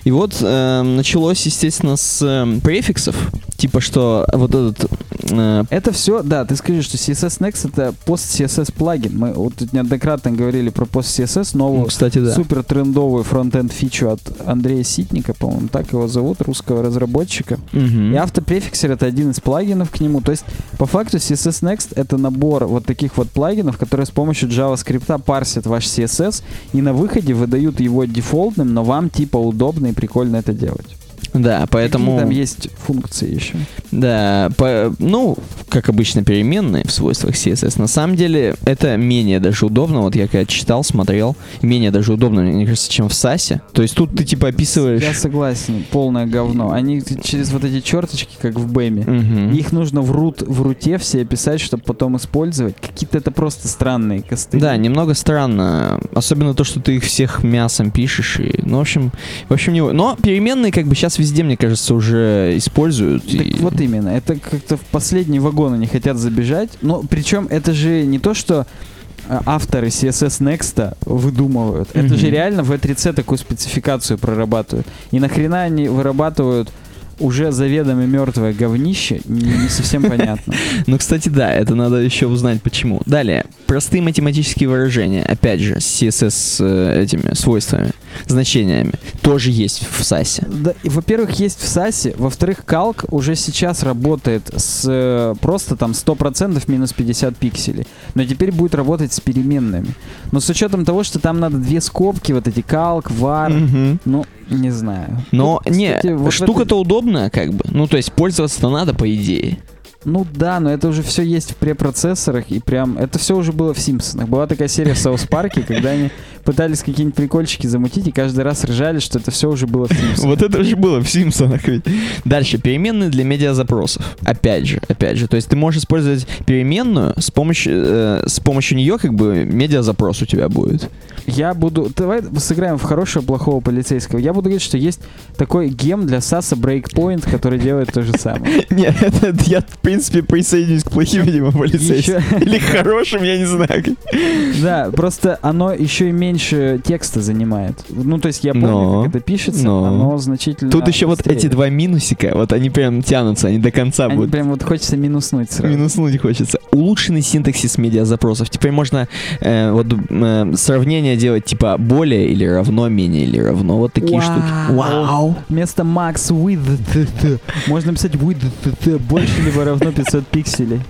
И вот э, началось, естественно, с э, префиксов, типа, что вот этот... э, Это все, да, ты скажи, что CSS Next это пост-CSS плагин. Мы вот тут неоднократно говорили про пост-CSS, ну, новую кстати, да. супер трендовую фронтенд фичу от Андрея Ситника, по-моему, так его зовут, русского разработчика. Мгм. И автопрефиксер это один из плагинов к нему. То есть, по факту, CSS Next это набор вот таких вот плагинов, которые с помощью JavaScript парсят ваш CSS и на выходе выдают его дефолтным, но вам типа удобно и прикольно это делать. Да, поэтому... Какие там есть функции еще? Да, по- ну, как обычно, переменные в свойствах CSS. На самом деле, это менее даже удобно. Вот я когда читал, смотрел, менее даже удобно, мне кажется, чем в САСе. То есть тут ты типа описываешь... Я согласен, полное говно. Они через вот эти черточки, как в Бэме. Мгм. Их нужно в, рут, в руте все описать, чтобы потом использовать. Какие-то это просто странные костыли. Да, немного странно. Особенно то, что ты их всех мясом пишешь. И, ну, в общем, в общем, не... Но переменные как бы сейчас везде, мне кажется, уже используют. Так и- вот именно, это как-то в последний вагон они хотят забежать. Но причем это же не то, что а, авторы CSS Next выдумывают. Это Мгм. же реально в E3C такую спецификацию прорабатывают. И нахрена они вырабатывают уже заведомо мертвое говнище, не, не совсем понятно. Ну, кстати, да, это надо еще узнать почему. Далее, простые математические выражения, опять же, с CSS э, этими свойствами. Значениями тоже есть в САСе. Да, и, во-первых, есть в САСе, во-вторых, calc уже сейчас работает с э, просто там 100% минус 50 пикселей, но теперь будет работать с переменными. Но с учетом того, что там надо две скобки, вот эти calc, var, Мгм. ну, не знаю. Но не, кстати, вот в штука-то удобная, как бы. Ну, то есть пользоваться-то надо, по идее. Ну да, но это уже все есть в препроцессорах, и прям это все уже было в Симпсонах. Была такая серия в Саус Парке, когда они пытались какие-нибудь прикольчики замутить, и каждый раз ржали, что это все уже было в Симпсонах. Вот это же было в Симпсонах ведь. Дальше, переменные для медиазапросов. Опять же, опять же. То есть ты можешь использовать переменную, с помощью, э, с помощью нее как бы медиазапрос у тебя будет. Я буду... Давай сыграем в хорошего, плохого полицейского. Я буду говорить, что есть такой гем для Саса Breakpoint, который делает то же самое. Нет, это я, принципе, присоединюсь к плохим, видимо, полицейским. Или к хорошим, я не знаю. Да, просто оно еще и меньше текста занимает. Ну, то есть я помню, Но. как это пишется, Но. оно значительно Тут еще вот эти два минусика, вот они прям тянутся, они до конца Они будут. прям вот хочется минуснуть сразу. Минуснуть хочется. Улучшенный синтаксис медиазапросов. Теперь можно э, вот э, сравнение делать типа более или равно, менее или равно. Вот такие штуки. Вау. Вместо max width можно написать width больше либо равно 500 пикселей.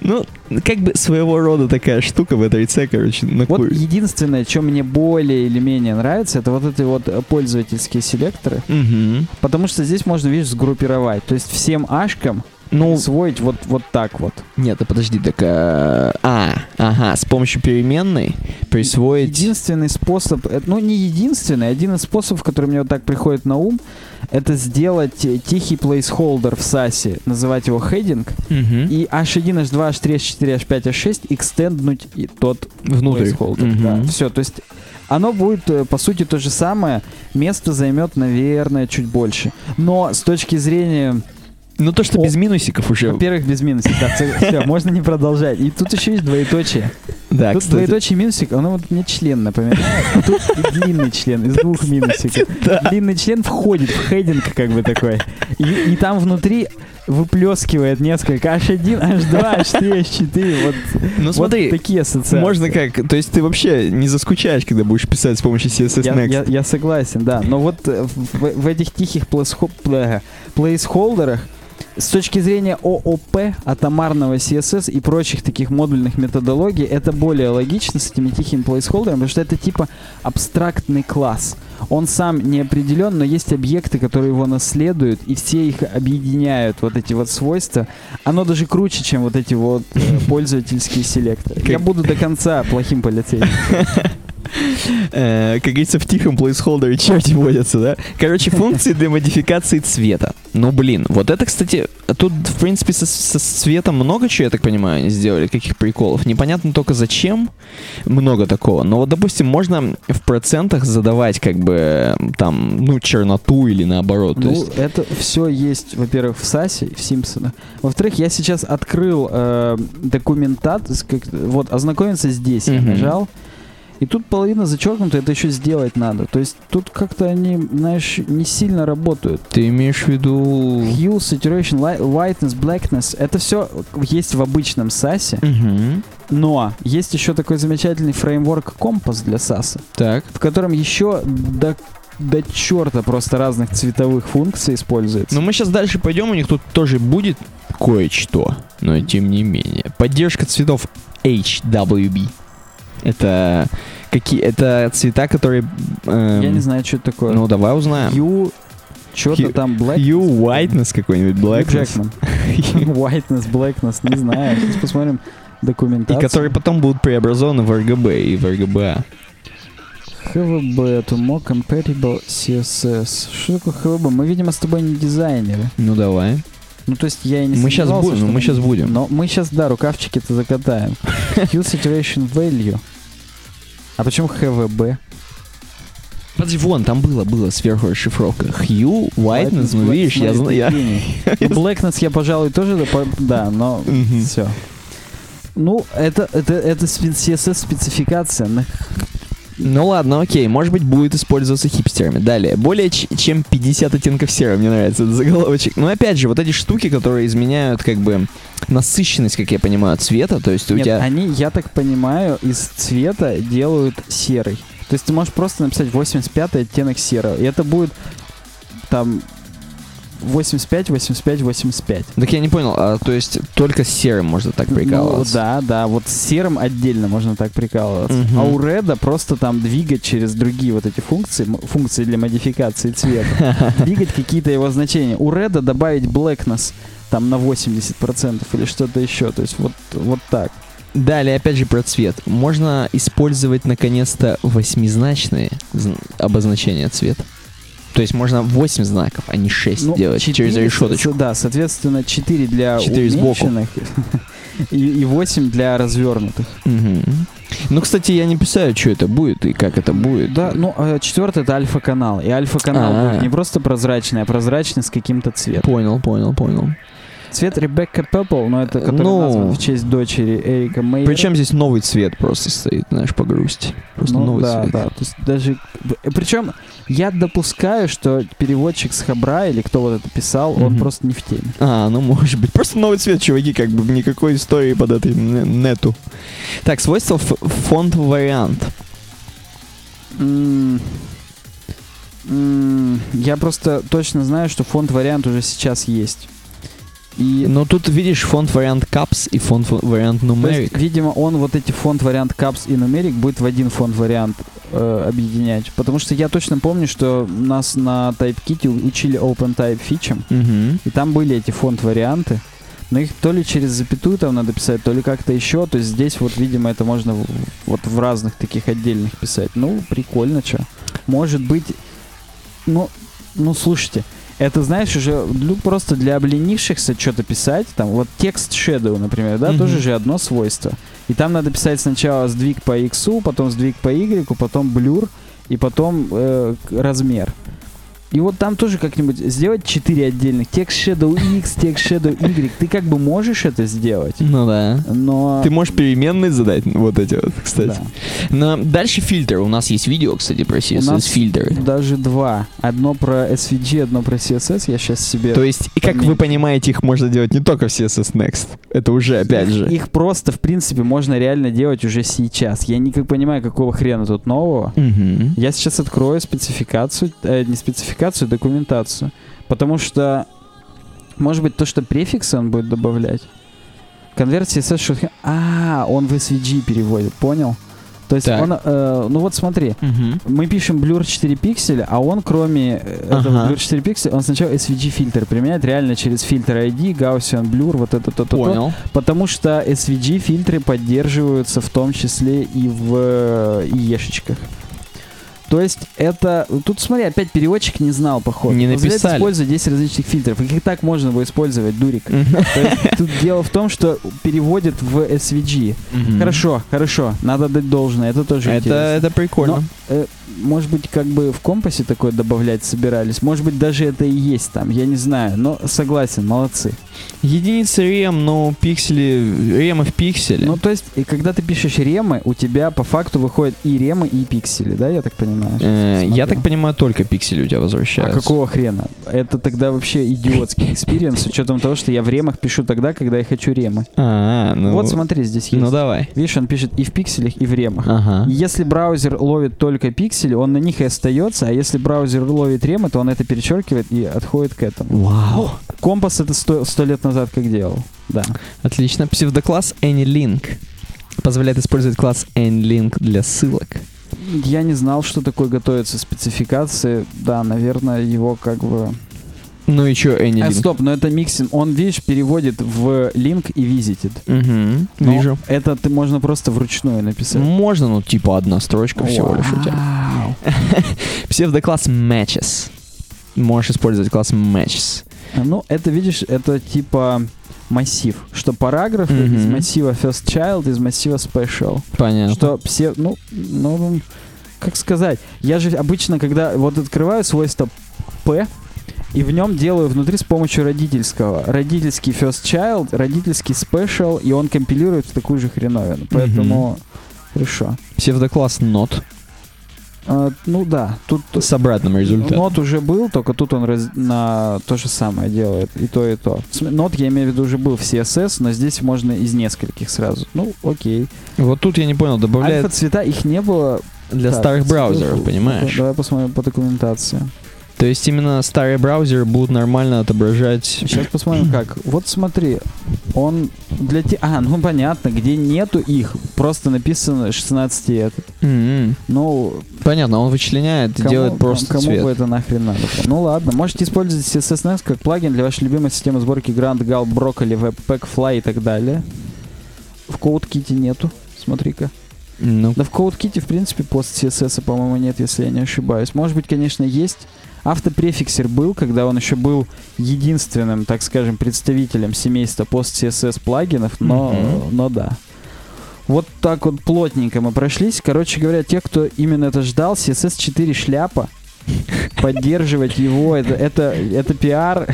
Ну, как бы своего рода такая штука в этой C, короче, на Вот кур- единственное, что мне более или менее нравится, это вот эти вот э, пользовательские селекторы, Мгм. потому что здесь можно, видишь, сгруппировать. То есть всем ашкам Ну, своить вот, вот так вот. нет, а подожди, так... э, А, ага, с помощью переменной присвоить... Единственный способ, э, ну не единственный, один из способов, который мне вот так приходит на ум, это сделать э, тихий placeholder в SASе, называть его heading, Мгм. и h1, h2, h3, h4, h5, h6 экстенднуть и тот Внутрь. placeholder. Мгм. Да, все, то есть оно будет, э, по сути, то же самое. Место займет, наверное, чуть больше. Но с точки зрения, Ну, то, что О. без минусиков уже... во-первых, без минусов. все, можно не продолжать. И тут еще есть двоеточие. Да, тут кстати. двоеточие минусик, оно вот мне член напоминает. А тут и длинный член из двух минусиков. Длинный член входит в хединг как бы такой. И, и там внутри выплескивает несколько H1, H2, H3, H4. Вот, Ну, вот смотри, такие ассоциации. можно как... То есть ты вообще не заскучаешь, когда будешь писать с помощью CSS Я, Next. я- я согласен, да. Но вот э, в, в этих тихих плейсхо- пле- плейсхолдерах с точки зрения ООП, атомарного CSS и прочих таких модульных методологий, это более логично с этими тихими плейсхолдерами, потому что это типа абстрактный класс. Он сам не определен, но есть объекты, которые его наследуют, и все их объединяют, вот эти вот свойства. Оно даже круче, чем вот эти вот э, пользовательские селекторы. Я буду до конца плохим полицейским. Э, как говорится, в тихом плейсхолдере черти водятся, да? Короче, функции для модификации цвета. Ну, блин, вот это, кстати, тут, в принципе, со, со цветом много чего, я так понимаю, они сделали, каких приколов. Непонятно только зачем много такого. Но вот, допустим, можно в процентах задавать, как бы, там, ну, черноту или наоборот. Ну, есть, это все есть, во-первых, в САСе в Симпсонах. Во-вторых, я сейчас открыл э, документат, вот, ознакомиться здесь, я Мгм. нажал. И тут половина зачеркнута, это еще сделать надо. То есть тут как-то они, знаешь, не сильно работают. ты имеешь в виду... Hue, saturation, li- whiteness, blackness, это все есть в обычном САСе, Мгм. но есть еще такой замечательный фреймворк Компас для САСа, Так. в котором еще до, до черта просто разных цветовых функций используется. Ну, мы сейчас дальше пойдем, у них тут тоже будет кое-что, но тем не менее. Поддержка цветов HWB. Это какие? Это цвета, которые... эм, Я не знаю, что это такое. Ну, давай узнаем. Hue, что-то там Black. Hue Whiteness какой-нибудь, Blackness. Whiteness, Blackness, не знаю. Сейчас посмотрим И документацию. которые потом будут преобразованы в RGB и в RGBA. HVB, to more compatible CSS. Что такое HVB? Мы, видимо, с тобой не дизайнеры. Ну, давай. Ну, то есть я и не Мы сомневался, будем, что мы щас будем. Но мы сейчас, да, рукавчики-то закатаем. Hue Saturation Value. А почему HVB? Подожди, вон, там было, было сверху расшифровка. Hue, Whiteness, ну, видишь, я знаю. я-. Ну, Blackness я, пожалуй, тоже, да, но все. Ну, это, это, это спе- CSS-спецификация. Ну ладно, окей, может быть будет использоваться хипстерами. Далее, более чем 50 оттенков серого, мне нравится этот заголовочек. Но опять же, вот эти штуки, которые изменяют как бы насыщенность, как я понимаю, цвета, то есть у Нет, тебя... они, я так понимаю, из цвета делают серый. То есть ты можешь просто написать 85 оттенок серого, и это будет там 85, 85, 85. Так я не понял, а то есть только с серым можно так Ну, прикалываться? да, да, вот с серым отдельно можно так прикалываться. Мгм. А у Реда просто там двигать через другие вот эти функции, функции для модификации цвета, двигать какие-то его значения. У Реда добавить blackness там на 80% или что-то еще. То есть вот, вот так. Далее, опять же, про цвет. Можно использовать, наконец-то, восьмизначные зн- обозначения цвета. То есть можно 8 знаков, а не 6 Ну, делать через четыре, решеточку. Да, соответственно, 4 для Четыре сбоку. уменьшенных и, и 8 для развернутых. Мгм. Ну, кстати, я не писаю, что это будет и как это будет. Да, ну, четвертый это альфа-канал. И альфа-канал А. будет не просто прозрачный, а прозрачный с каким-то цветом. Понял, понял, понял. Цвет Ребекка Purple, но это который Ну. назван в честь дочери Эрика Мейера. Причем здесь новый цвет просто стоит, знаешь, по грусти. Просто ну, новый да, цвет. да. То есть даже... Причем я допускаю, что переводчик с Хабра или кто вот это писал, он Мгм. просто не в теме. А, ну может быть. Просто новый цвет, чуваки, как бы никакой истории под этой не- нету. Так, свойство ф- фонд вариант. М, м, Я просто точно знаю, что фонд вариант уже сейчас есть. И Но тут видишь фонд вариант caps и фонд вариант numeric. есть, видимо, он вот эти фонд вариант caps и numeric будет в один фонд вариант э, объединять. Потому что я точно помню, что нас на TypeKit учили OpenType фичам, Мгм. и там были эти фонд варианты. Но их то ли через запятую там надо писать, то ли как-то еще. То есть здесь вот, видимо, это можно в- вот в разных таких отдельных писать. Ну, прикольно, что. Может быть, ну, ну, слушайте, это, знаешь, уже ну, просто для обленившихся что-то писать, там, вот текст Shadow, например, да, Мгм. тоже же одно свойство. И там надо писать сначала сдвиг по X, потом сдвиг по Y, потом блюр, и потом э, размер. И вот там тоже как-нибудь сделать 4 отдельных. Текст Shadow X, текст Shadow Y. Ты как бы можешь это сделать, Ну да. но... Ты можешь переменные задать, вот эти вот, кстати. Да. Но дальше фильтр. У нас есть видео, кстати, про CSS фильтры. даже два. Одно про SVG, одно про CSS. Я сейчас себе... То есть, и как вы понимаете, их можно делать не только в CSS Next. Это уже, опять же. Их просто, в принципе, можно реально делать уже сейчас. Я не как понимаю, какого хрена тут нового. Мгм. Я сейчас открою спецификацию, э, не спецификацию, документацию. Потому что, может быть, то, что префиксы он будет добавлять. Конверт CSS что А, он в SVG переводит, понял? То есть Так. он, э, ну вот смотри, Мгм. мы пишем blur 4 пикселя, а он кроме э, этого Ага. blur 4 пикселя, он сначала SVG фильтр применяет реально через фильтр ID, Gaussian blur, вот это то, то, то. Понял. Потому что SVG фильтры поддерживаются в том числе и в э, ИЕшечках. То есть это... Тут смотри, опять переводчик не знал, походу. Не написали. использовать 10 различных фильтров. И так можно было использовать, дурик. Тут дело в том, что переводит в SVG. Хорошо, хорошо. Надо дать должное. Это тоже интересно. это прикольно. Может быть, как бы в компасе такое добавлять собирались. Может быть, даже это и есть там. Я не знаю. Но согласен, молодцы. Единицы рем, но пиксели, ремы в пикселе. Ну, то есть, и когда ты пишешь ремы, у тебя по факту выходят и ремы, и пиксели, да, я так понимаю? Э, я так понимаю, только пиксели у тебя А возвращаются. какого хрена? Это тогда вообще идиотский experience, с учетом того, что я в ремах пишу тогда, когда я хочу rem ы. А, ну, вот смотри, здесь есть. ну давай. Видишь, он пишет и в пикселях, и в rem ах. Ага. Если браузер ловит только пиксели, он на них и остается, а если браузер ловит rem ы, то он это перечеркивает и отходит к этому. Вау. Компас это сто, сто лет назад как делал. Да. Отлично. Псевдокласс AnyLink позволяет использовать класс AnyLink для ссылок. Я не знал, что такое готовятся спецификации. Да, наверное, его как бы... Ну и чё Э, AnyLink? стоп, но это mixin. Он, видишь, переводит в link и visited. Мгм, Но Вижу. Это ты можно просто вручную написать. Можно, ну, типа одна строчка всего лишь у тебя. Вау. Псевдокласс Matches. Можешь использовать класс Matches. Ну, это, видишь, это типа массив. Что параграфы Мгм. из массива first child, из массива special. Понятно. Что все, ну, ну, как сказать, я же обычно, когда вот открываю свойство P, и в нем делаю внутри с помощью родительского. Родительский first child, родительский special, и он компилирует в такую же хреновину. Поэтому хорошо. Псевдокласс Not А, ну да, тут с обратным результатом. нот уже был, только тут он раз- на то же самое делает. И то, и то. Нот, я имею в виду, уже был в CSS, но здесь можно из нескольких сразу. Ну, окей. Вот тут я не понял, добавляет... Альфа-цвета, их не было для Так, старых браузеров, понимаешь? Давай посмотрим по документации. То есть именно старые браузеры будут нормально отображать... Сейчас посмотрим как. Вот смотри, он для те... А, ну понятно, где нету их, просто написано 16 этот. М-м. Ну, Понятно, он вычленяет и кому, делает просто кому цвет. бы это нахрен надо? Ну ладно, можете использовать CSS как плагин для вашей любимой системы сборки Grand, Gal, Broccoli, Webpack, Fly и так далее. В CodeKit нету, смотри-ка. Ну, Да в CodeKit, в принципе, пост CSS, по-моему, нет, если я не ошибаюсь. Может быть, конечно, есть. Автопрефиксер был, когда он еще был единственным, так скажем, представителем семейства пост CSS плагинов, но, Мгм. но да. Вот так вот плотненько мы прошлись. Короче говоря, те, кто именно это ждал, CSS 4 шляпа. Поддерживать его, это, это, это пиар.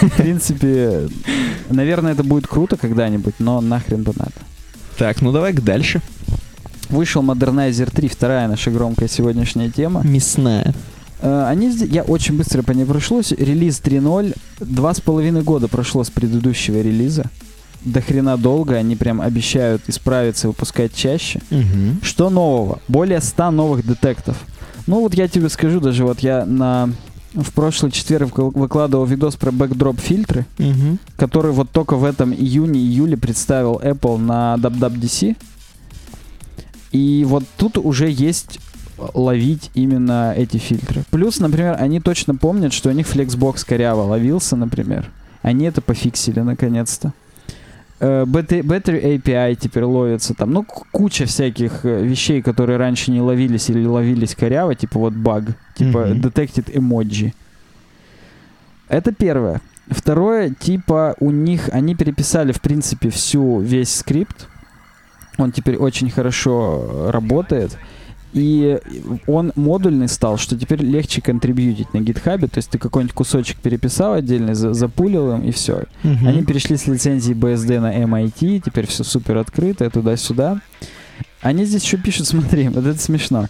В принципе, наверное, это будет круто когда-нибудь, но нахрен бы надо. так, ну давай дальше. Вышел Modernizer 3, вторая наша громкая сегодняшняя тема. Мясная. Э, Они, я очень быстро по ней прошлось. Релиз 3.0. Два с половиной года прошло с предыдущего релиза. До хрена долго. Они прям обещают исправиться и выпускать чаще. Мгм. Что нового? Более 100 новых детектов. Ну вот я тебе скажу, даже вот я на в прошлый четверг выкл- выкладывал видос про бэкдроп фильтры, Мгм. который вот только в этом июне-июле представил Apple на WWDC. И вот тут уже есть ловить именно эти фильтры. Плюс, например, они точно помнят, что у них Flexbox коряво ловился, например. Они это пофиксили наконец-то. Э, Battery, Battery API теперь ловится там. Ну, куча всяких э, вещей, которые раньше не ловились или ловились коряво, типа вот баг, типа Мгм. detected emoji. Это первое. Второе, типа у них, они переписали, в принципе, всю, весь скрипт. Он теперь очень хорошо э, работает. И он модульный стал, что теперь легче контрибьютить на гитхабе. То есть ты какой-нибудь кусочек переписал отдельно, за- запулил им, и все. Мгм. Они перешли с лицензии BSD на MIT, теперь все супер открыто, туда-сюда. Они здесь еще пишут, смотри, вот это смешно.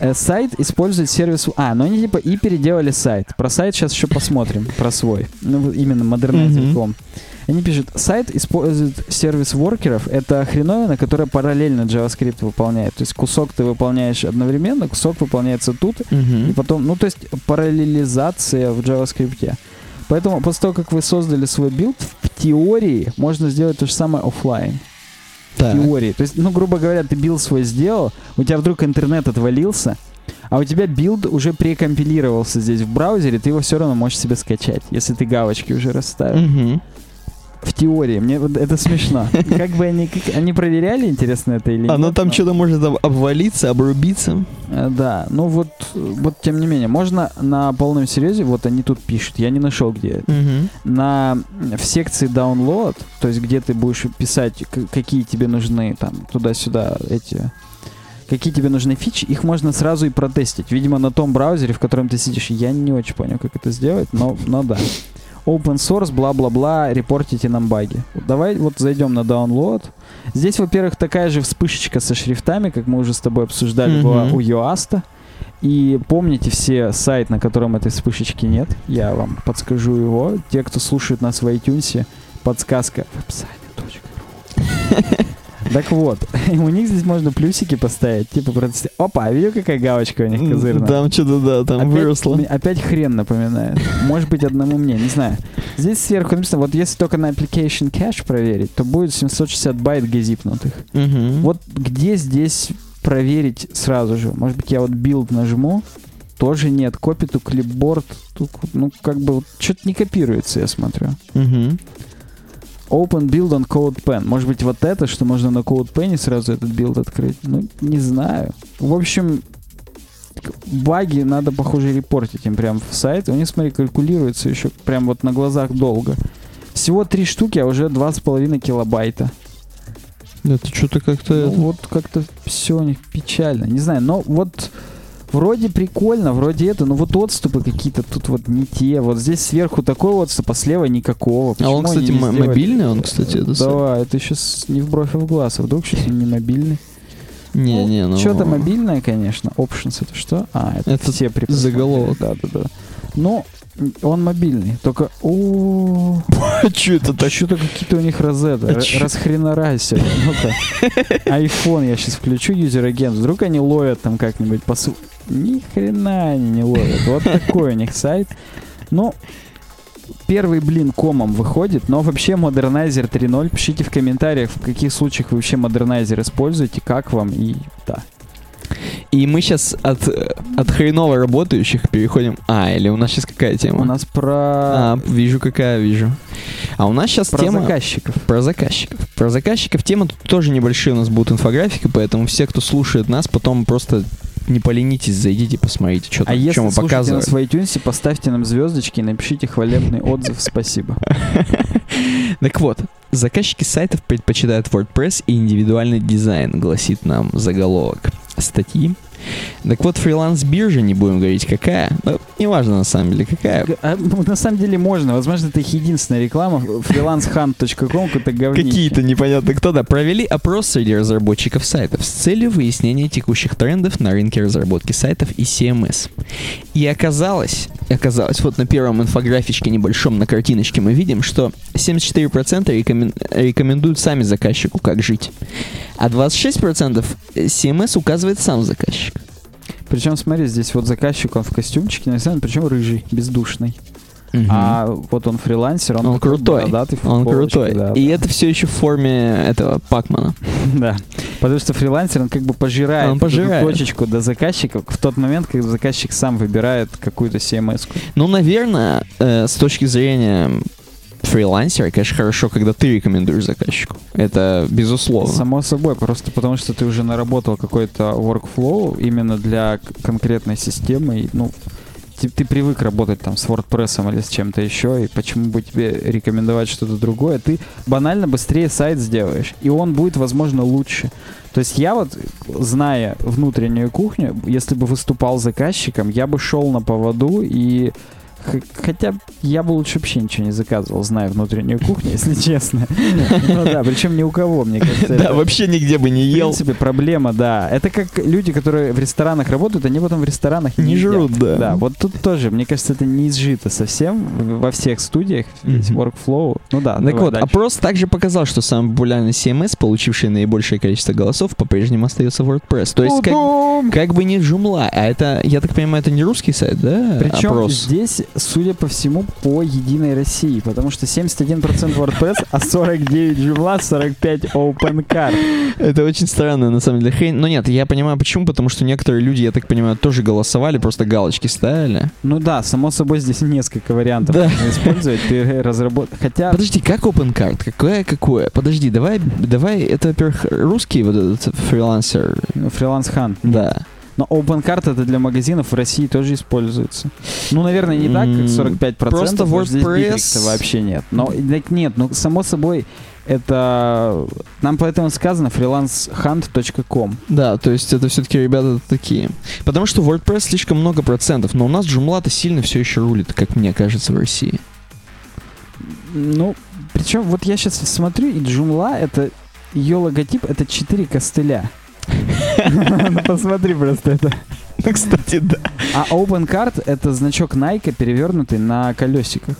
Э, сайт использует сервис... А, ну они типа и переделали сайт. Про сайт сейчас еще посмотрим, про свой. Ну, именно modernizr.com. Они пишут, сайт использует service worker ов. Это хреновина, которая параллельно JavaScript выполняет. То есть кусок ты выполняешь одновременно, кусок выполняется тут, и потом, ну, то есть параллелизация в JavaScript. Поэтому после того, как вы создали свой build, в теории можно сделать то же самое оффлайн. Так. теории. То есть, ну, грубо говоря, ты build свой сделал, у тебя вдруг интернет отвалился, а у тебя build уже прекомпилировался здесь в браузере, ты его все равно можешь себе скачать, если ты галочки уже расставил. Мгм. В теории. Мне вот это смешно. Как бы они, как- они проверяли, интересно это или нет? Оно там но- что-то может об- обвалиться, обрубиться. Э, Да, ну вот, вот тем не менее, можно на полном серьезе, вот они тут пишут, я не нашел где это. Мгм. На, в секции download, то есть где ты будешь писать, какие тебе нужны там туда-сюда эти, какие тебе нужны фичи, их можно сразу и протестить. Видимо, на том браузере, в котором ты сидишь, я не очень понял, как это сделать, но, но да. Open source, бла-бла-бла, репортите нам баги. Давай вот зайдем на download. Здесь, во-первых, такая же вспышечка со шрифтами, как мы уже с тобой обсуждали, Мгм. была у Yoast. И помните все сайт, на котором этой вспышечки нет. Я вам подскажу его. Те, кто слушает нас в iTunes, подсказка website.ru. Так вот, у них здесь можно плюсики поставить, типа протести. Опа, видел, какая галочка у них козырная? Там что-то, да, там Опять- выросло. Опять хрен напоминает. Может быть, одному мне, не знаю. Здесь сверху написано, вот если только на application cache проверить, то будет 760 байт газипнутых. Мгм. Вот где здесь проверить сразу же? Может быть, я вот build нажму, тоже нет. To clipboard, тут, ну, как бы, что-то не копируется, я смотрю. Мгм. Open build on CodePen. Может быть, вот это, что можно на CodePen сразу этот build открыть? Ну, не знаю. В общем, баги надо, похоже, репортить им прям в сайт. У них, смотри, калькулируется еще прям вот на глазах долго. Всего три штуки, а уже 2,5 килобайта. Это что-то как-то... Ну, это- вот как-то все у них печально. Не знаю, но вот вроде прикольно, вроде это, но вот отступы какие-то тут вот не те. Вот здесь сверху такой отступ, а слева никакого. А он, Почему кстати, мобильный, он, кстати, это сам- Да, это сейчас не в бровь, а в глаз. А вдруг сейчас не мобильный? Не, не, ну... Что-то мобильное, конечно. Options это что? А, это, Это все припасы. заголовок. Да, да, да. Ну, Он мобильный, только... О, Что это так? что-то какие-то у них розеты. А? Расхренарайся. Ну-ка. iPhone я сейчас включу, user agent. Вдруг они ловят там как-нибудь по су- Ни хрена они не ловят. Вот такой у них сайт. Ну, первый блин комом выходит, но вообще Modernizr 3.0. Пишите в комментариях, в каких случаях вы вообще Modernizr используете, как вам и да. И мы сейчас от, от хреново работающих переходим... А, или у нас сейчас какая тема? У нас про, А, вижу, какая, вижу. А у нас сейчас про тема... заказчиков. Про заказчиков. Про заказчиков тема тут тоже небольшие у нас будут инфографики, поэтому все, кто слушает нас, потом просто не поленитесь, зайдите, посмотрите, что А там, если что мы слушаете показываем. нас в iTunes, поставьте нам звездочки и напишите хвалебный отзыв. Спасибо. Так вот, заказчики сайтов предпочитают WordPress и индивидуальный дизайн, гласит нам заголовок статьи. Так вот, фриланс-биржа, не будем говорить какая, но неважно на самом деле какая, А, ну, на самом деле можно. Возможно, это их единственная реклама. freelancehunt.com какой-то говнище. Какие-то непонятно кто, да, провели опрос среди разработчиков сайтов с целью выяснения текущих трендов на рынке разработки сайтов и CMS. И оказалось, оказалось, вот на первом инфографичке небольшом на картиночке мы видим, что 74% рекомен- рекомендуют сами заказчику, как жить. А 26% CMS указывает сам заказчик. Причем, смотри, здесь вот заказчик, он в костюмчике нарисован, причем рыжий, бездушный. А вот он фрилансер, он, Он крутой. бородатый, Он крутой. да, И это все еще в форме этого Пакмана. Да. Потому что фрилансер, он как бы пожирает, Он пожирает. точечку до заказчика в тот момент, когда заказчик сам выбирает какую-то CMS. -ку. Ну, наверное, э, с точки зрения фрилансера, конечно, хорошо, когда ты рекомендуешь заказчику. Это безусловно. Само собой, просто потому что ты уже наработал какой-то workflow именно для конкретной системы. Ну, ты, ты привык работать там с WordPress или с чем-то еще, и почему бы тебе рекомендовать что-то другое? Ты банально быстрее сайт сделаешь, и он будет, возможно, лучше. То есть я вот, зная внутреннюю кухню, если бы выступал заказчиком, я бы шел на поводу и Хотя я бы лучше вообще ничего не заказывал, зная внутреннюю кухню, если честно. Ну да, причем ни у кого, мне кажется. Да, вообще нигде бы не в ел. принципе, проблема, да. Это как люди, которые в ресторанах работают, они потом в ресторанах Не жрут, да. Да, вот тут тоже, мне кажется, это не изжито совсем в- во всех студиях, весь workflow. Ну да, Так вот, опрос также показал, что самый популярный CMS, получивший наибольшее количество голосов, по-прежнему остается WordPress. То есть как, бы не Joomla, а это, я так понимаю, это не русский сайт, да? Причем здесь, судя по всему, по Единой России, потому что 71% WordPress, а 49 Joomla, 45 OpenCard. Это очень странно, на самом деле, хрень. Но нет, я понимаю, почему, потому что некоторые люди, я так понимаю, тоже голосовали, просто галочки ставили. Ну да, само собой, здесь несколько вариантов Да. можно использовать. Ты разработ... Хотя... Подожди, как OpenCard? Какое, какое? Подожди, давай, давай, это, во-первых, русский вот этот фрилансер. Фриланс Хан. Да. Но OpenCart это для магазинов в России тоже используется. Ну, наверное, не так, как 45%. просто здесь WordPress- вообще нет. Но нет, ну, само собой, это... Нам поэтому сказано freelancehunt.com. Да, то есть это все-таки ребята такие. Потому что WordPress слишком много процентов, но у нас Joomla-то сильно все еще рулит, как мне кажется, в России. Ну, причем вот я сейчас смотрю, и Joomla это... Ее логотип это 4 костыля. Ну, посмотри просто это. Ну, кстати, да. А OpenCart это значок Nike, перевернутый на колесиках.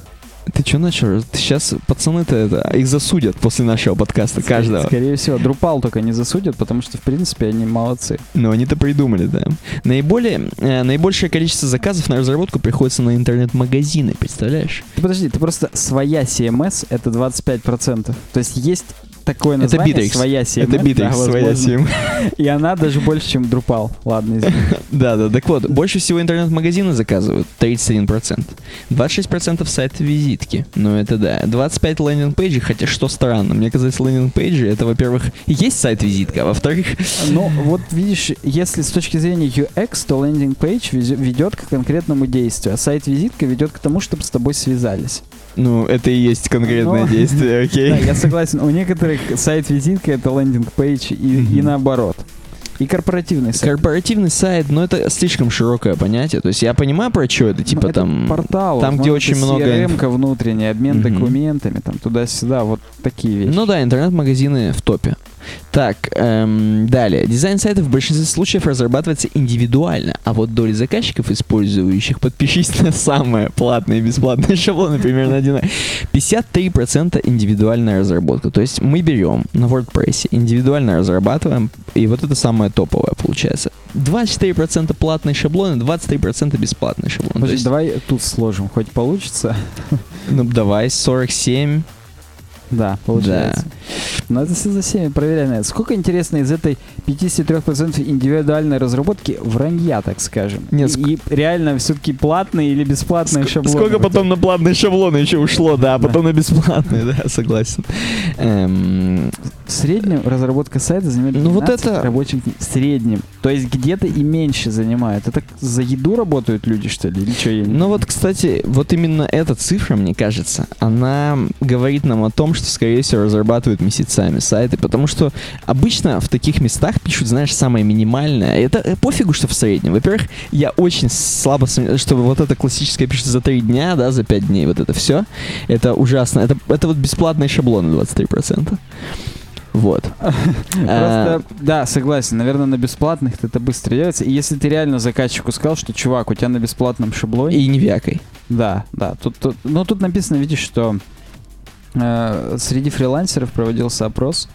Ты что начал? Сейчас пацаны-то это, их засудят после нашего подкаста, каждого. Скорее всего, Drupal только не засудят, потому что, в принципе, они молодцы. Но они-то придумали, да. Наиболее, э, наибольшее количество заказов на разработку приходится на интернет-магазины, представляешь? Ты подожди, ты просто своя CMS это 25%. То есть есть такое Это название Bitrix. своя CMS. это Bitrix, да, своя возможно. сим. И она даже больше, чем Drupal. Ладно, извини. Да, да, так вот, больше всего интернет-магазины заказывают, 31%. 26% сайт-визитки, ну это да. 25 landing page ей, хотя что странно, мне казалось, landing page и, это, во-первых, есть сайт-визитка, а во-вторых, Ну, вот видишь, если с точки зрения UX, то landing page ведет к конкретному действию, а сайт-визитка ведет к тому, чтобы с тобой связались. ну, это и есть конкретное Ну, действие, окей? Да, я согласен. У некоторых сайт-визитка это landing page и, и Мгм. наоборот. И корпоративный сайт. Корпоративный сайт, но это слишком широкое понятие. То есть я понимаю, про что это, Ну, типа это там... портал, там, где очень много CRM -ка внутренний, обмен Мгм. документами, там туда-сюда, вот такие вещи. Ну да, интернет-магазины в топе. Так, эм, далее. Дизайн сайтов в большинстве случаев разрабатывается индивидуально, а вот доля заказчиков, использующих подпишись на самые платные и бесплатные шаблоны, примерно один. 53% индивидуальная разработка. То есть мы берем на WordPress, индивидуально разрабатываем, и вот это самое топовое получается. 24% платные шаблоны, 23% бесплатные шаблоны. Подожди, есть, давай тут сложим, хоть получится. ну давай, 47. Да, получается. Но это все за всеми проверяем. Сколько, интересно, из этой 53% индивидуальной разработки вранья, так скажем? Нет, и, и реально все-таки платные или бесплатные Ск- шаблоны? Сколько потом на платные шаблоны еще ушло, да, а Да. потом на бесплатные, да, согласен. Эм, В среднем разработка сайта занимает Ну, вот 12 это- рабочих дней. В среднем. То есть где-то и меньше занимает. Это за еду работают люди, что ли? Или что? Я не Ну вот, кстати, вот именно эта цифра, мне кажется, она говорит нам о том, что, скорее всего, разрабатывают месяцами сайты, потому что обычно в таких местах пишут, знаешь, самое минимальное. Это э, пофигу, что в среднем. Во-первых, я очень слабо сомневаюсь, что вот это классическое пишет за 3 дня, да, за 5 дней, вот это все. Это ужасно. Это, это вот бесплатные шаблоны 23%. Вот. А, Просто, да, согласен. Наверное, на бесплатных это быстро делается. И если ты реально заказчику сказал, что, чувак, у тебя на бесплатном шаблоне... И не вякой. Да, да. Тут, тут, ну, тут написано, видишь, что э, среди фрилансеров проводился опрос,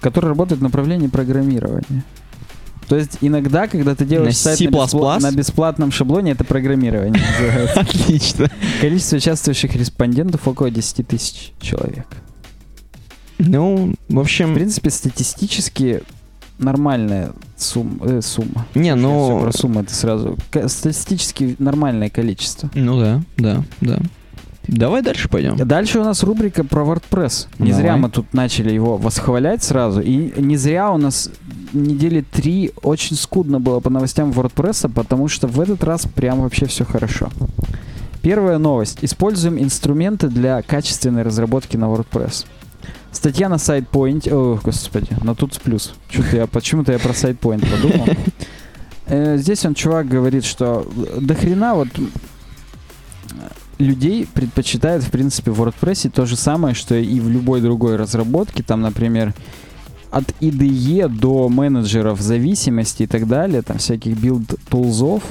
который работает в направлении программирования. То есть иногда, когда ты делаешь На сайт C++? на, беспла- на бесплатном шаблоне, это программирование называется. Отлично. Количество участвующих респондентов около 10 тысяч человек. Ну, в В общем, принципе, статистически нормальная сумма. э, сумма. не, ну... про сумму это сразу. Статистически нормальное количество. Ну да, да, да. Давай дальше пойдем. Дальше у нас рубрика про WordPress. Не Давай. зря мы тут начали его восхвалять сразу. И не зря у нас недели три очень скудно было по новостям WordPress, потому что в этот раз прям вообще все хорошо. Первая новость. Используем инструменты для качественной разработки на WordPress. Статья на SitePoint. О, господи, на тут плюс. Что-то я, почему-то я про SitePoint подумал. Э, Здесь он, чувак, говорит, что до хрена вот людей предпочитают, в принципе, в WordPress то же самое, что и в любой другой разработке. Там, например, от IDE до менеджеров зависимости и так далее, там всяких build tools ов.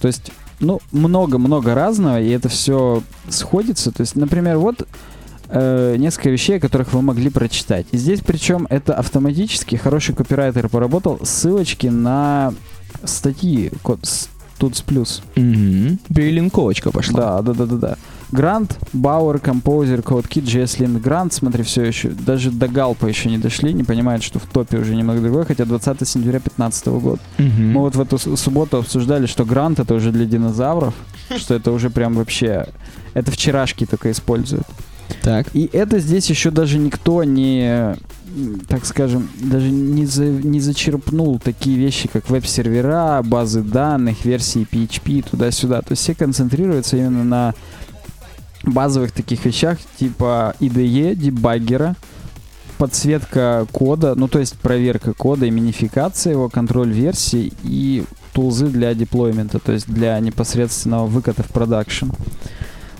То есть, ну, много-много разного, и это все сходится. То есть, например, вот э, несколько вещей, о которых вы могли прочитать. И здесь, причем, это автоматически, хороший копирайтер поработал, ссылочки на статьи код с Plus. Мгм. Перелинковочка пошла. Да, да, да, да, да. Грант, Бауэр, Композер, CodeKit, JSLint, Грант, смотри, все еще, даже до Галпа еще не дошли, не понимают, что в топе уже немного другой, хотя 20 сентября 2015 года. Мгм. Мы вот в эту субботу обсуждали, что Грант это уже для динозавров, что это уже прям вообще, это вчерашки только используют. Так. И это здесь еще даже никто не, так скажем, даже не, за- не зачерпнул такие вещи, как веб-сервера, базы данных, версии PHP, туда-сюда. То есть все концентрируются именно на базовых таких вещах, типа IDE, дебаггера, подсветка кода, ну то есть проверка кода и минификация его, контроль версий и тулзы для деплоймента, то есть для непосредственного выката в продакшн.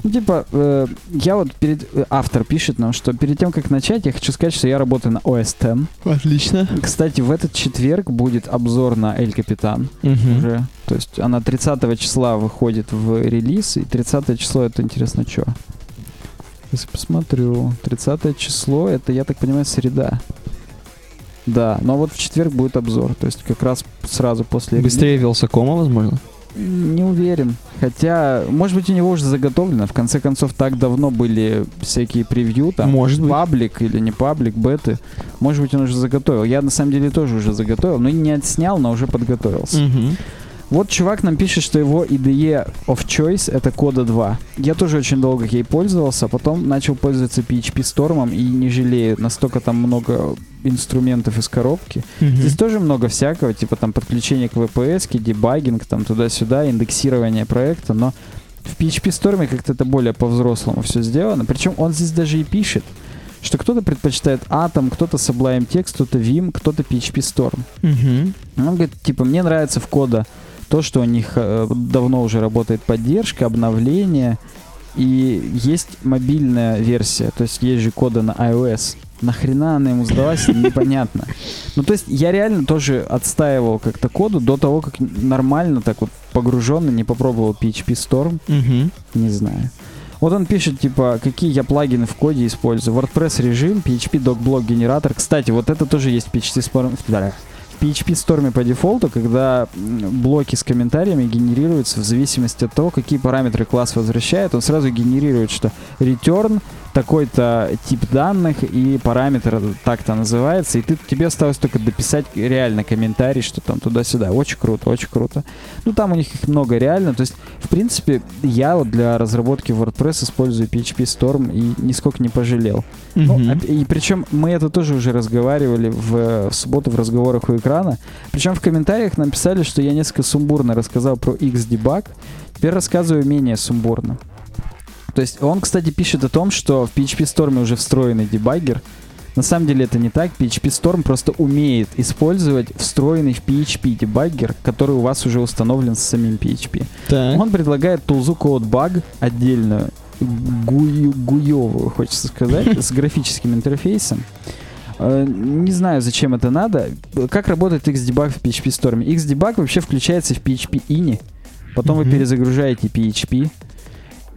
Ну, типа, э, я вот перед... э, Автор пишет нам, что перед тем, как начать, я хочу сказать, что я работаю на OS X. Отлично. Кстати, в этот четверг будет обзор на El Capitan уже. То есть она 30 числа выходит в релиз, и 30 число это интересно что? Сейчас посмотрю. 30 число, это, я так понимаю, среда. Да, но вот в четверг будет обзор, то есть как раз сразу после релиза. Быстрее Вилсакома, возможно? Не уверен. Хотя, может быть, у него уже заготовлено. В конце концов, так давно были всякие превью, там, Может быть. паблик или не паблик, беты. Может быть, он уже заготовил. Я, на самом деле, тоже уже заготовил, но не отснял, но уже подготовился. Мгм. Вот чувак нам пишет, что его IDE of Choice это кода 2. Я тоже очень долго ей пользовался, а потом начал пользоваться PHP Storm и не жалею. Настолько там много инструментов из коробки. Мгм. Здесь тоже много всякого, типа там подключение к VPS, дебагинг, там туда-сюда, индексирование проекта, но в PHP Storm как-то это более по-взрослому все сделано. Причем он здесь даже и пишет, что кто-то предпочитает Atom, кто-то Sublime Text, кто-то Vim, кто-то PHP Storm. Мгм. Он говорит, типа, мне нравится в кода то, что у них э, давно уже работает поддержка, обновление, и есть мобильная версия, то есть есть же кода на iOS. нахрена она ему сдалась, непонятно. Ну, то есть я реально тоже отстаивал как-то коду до того, как нормально так вот погруженно не попробовал PHP Storm. Мгм. Не знаю. Вот он пишет, типа, какие я плагины в коде использую. WordPress режим, PHP docblog генератор. Кстати, вот это тоже есть в PHP Storm. PHP Storm по дефолту, когда блоки с комментариями генерируются в зависимости от того, какие параметры класс возвращает, он сразу генерирует, что return такой-то тип данных и параметр так-то называется, и ты, тебе осталось только дописать реально комментарий, что там туда-сюда. Очень круто, очень круто. Ну, там у них их много реально. То есть, в принципе, я вот для разработки WordPress использую PHP Storm и нисколько не пожалел. Ну, Мгм. оп- и причем мы это тоже уже разговаривали в, в субботу в разговорах у экрана. Причем в комментариях нам писали, что я несколько сумбурно рассказал про Xdebug. Теперь рассказываю менее сумбурно. То есть он, кстати, пишет о том, что в PHP Storm уже встроенный дебаггер. На самом деле это не так. PHP Storm просто умеет использовать встроенный в PHP дебаггер, который у вас уже установлен с самим PHP. Так. Он предлагает тулзу CodeBug отдельную, гую, гуевую, хочется сказать, с графическим интерфейсом. Э, Не знаю, зачем это надо. Как работает Xdebug в PHP Storm? Xdebug вообще включается в PHP ini, потом вы Мгм. перезагружаете PHP,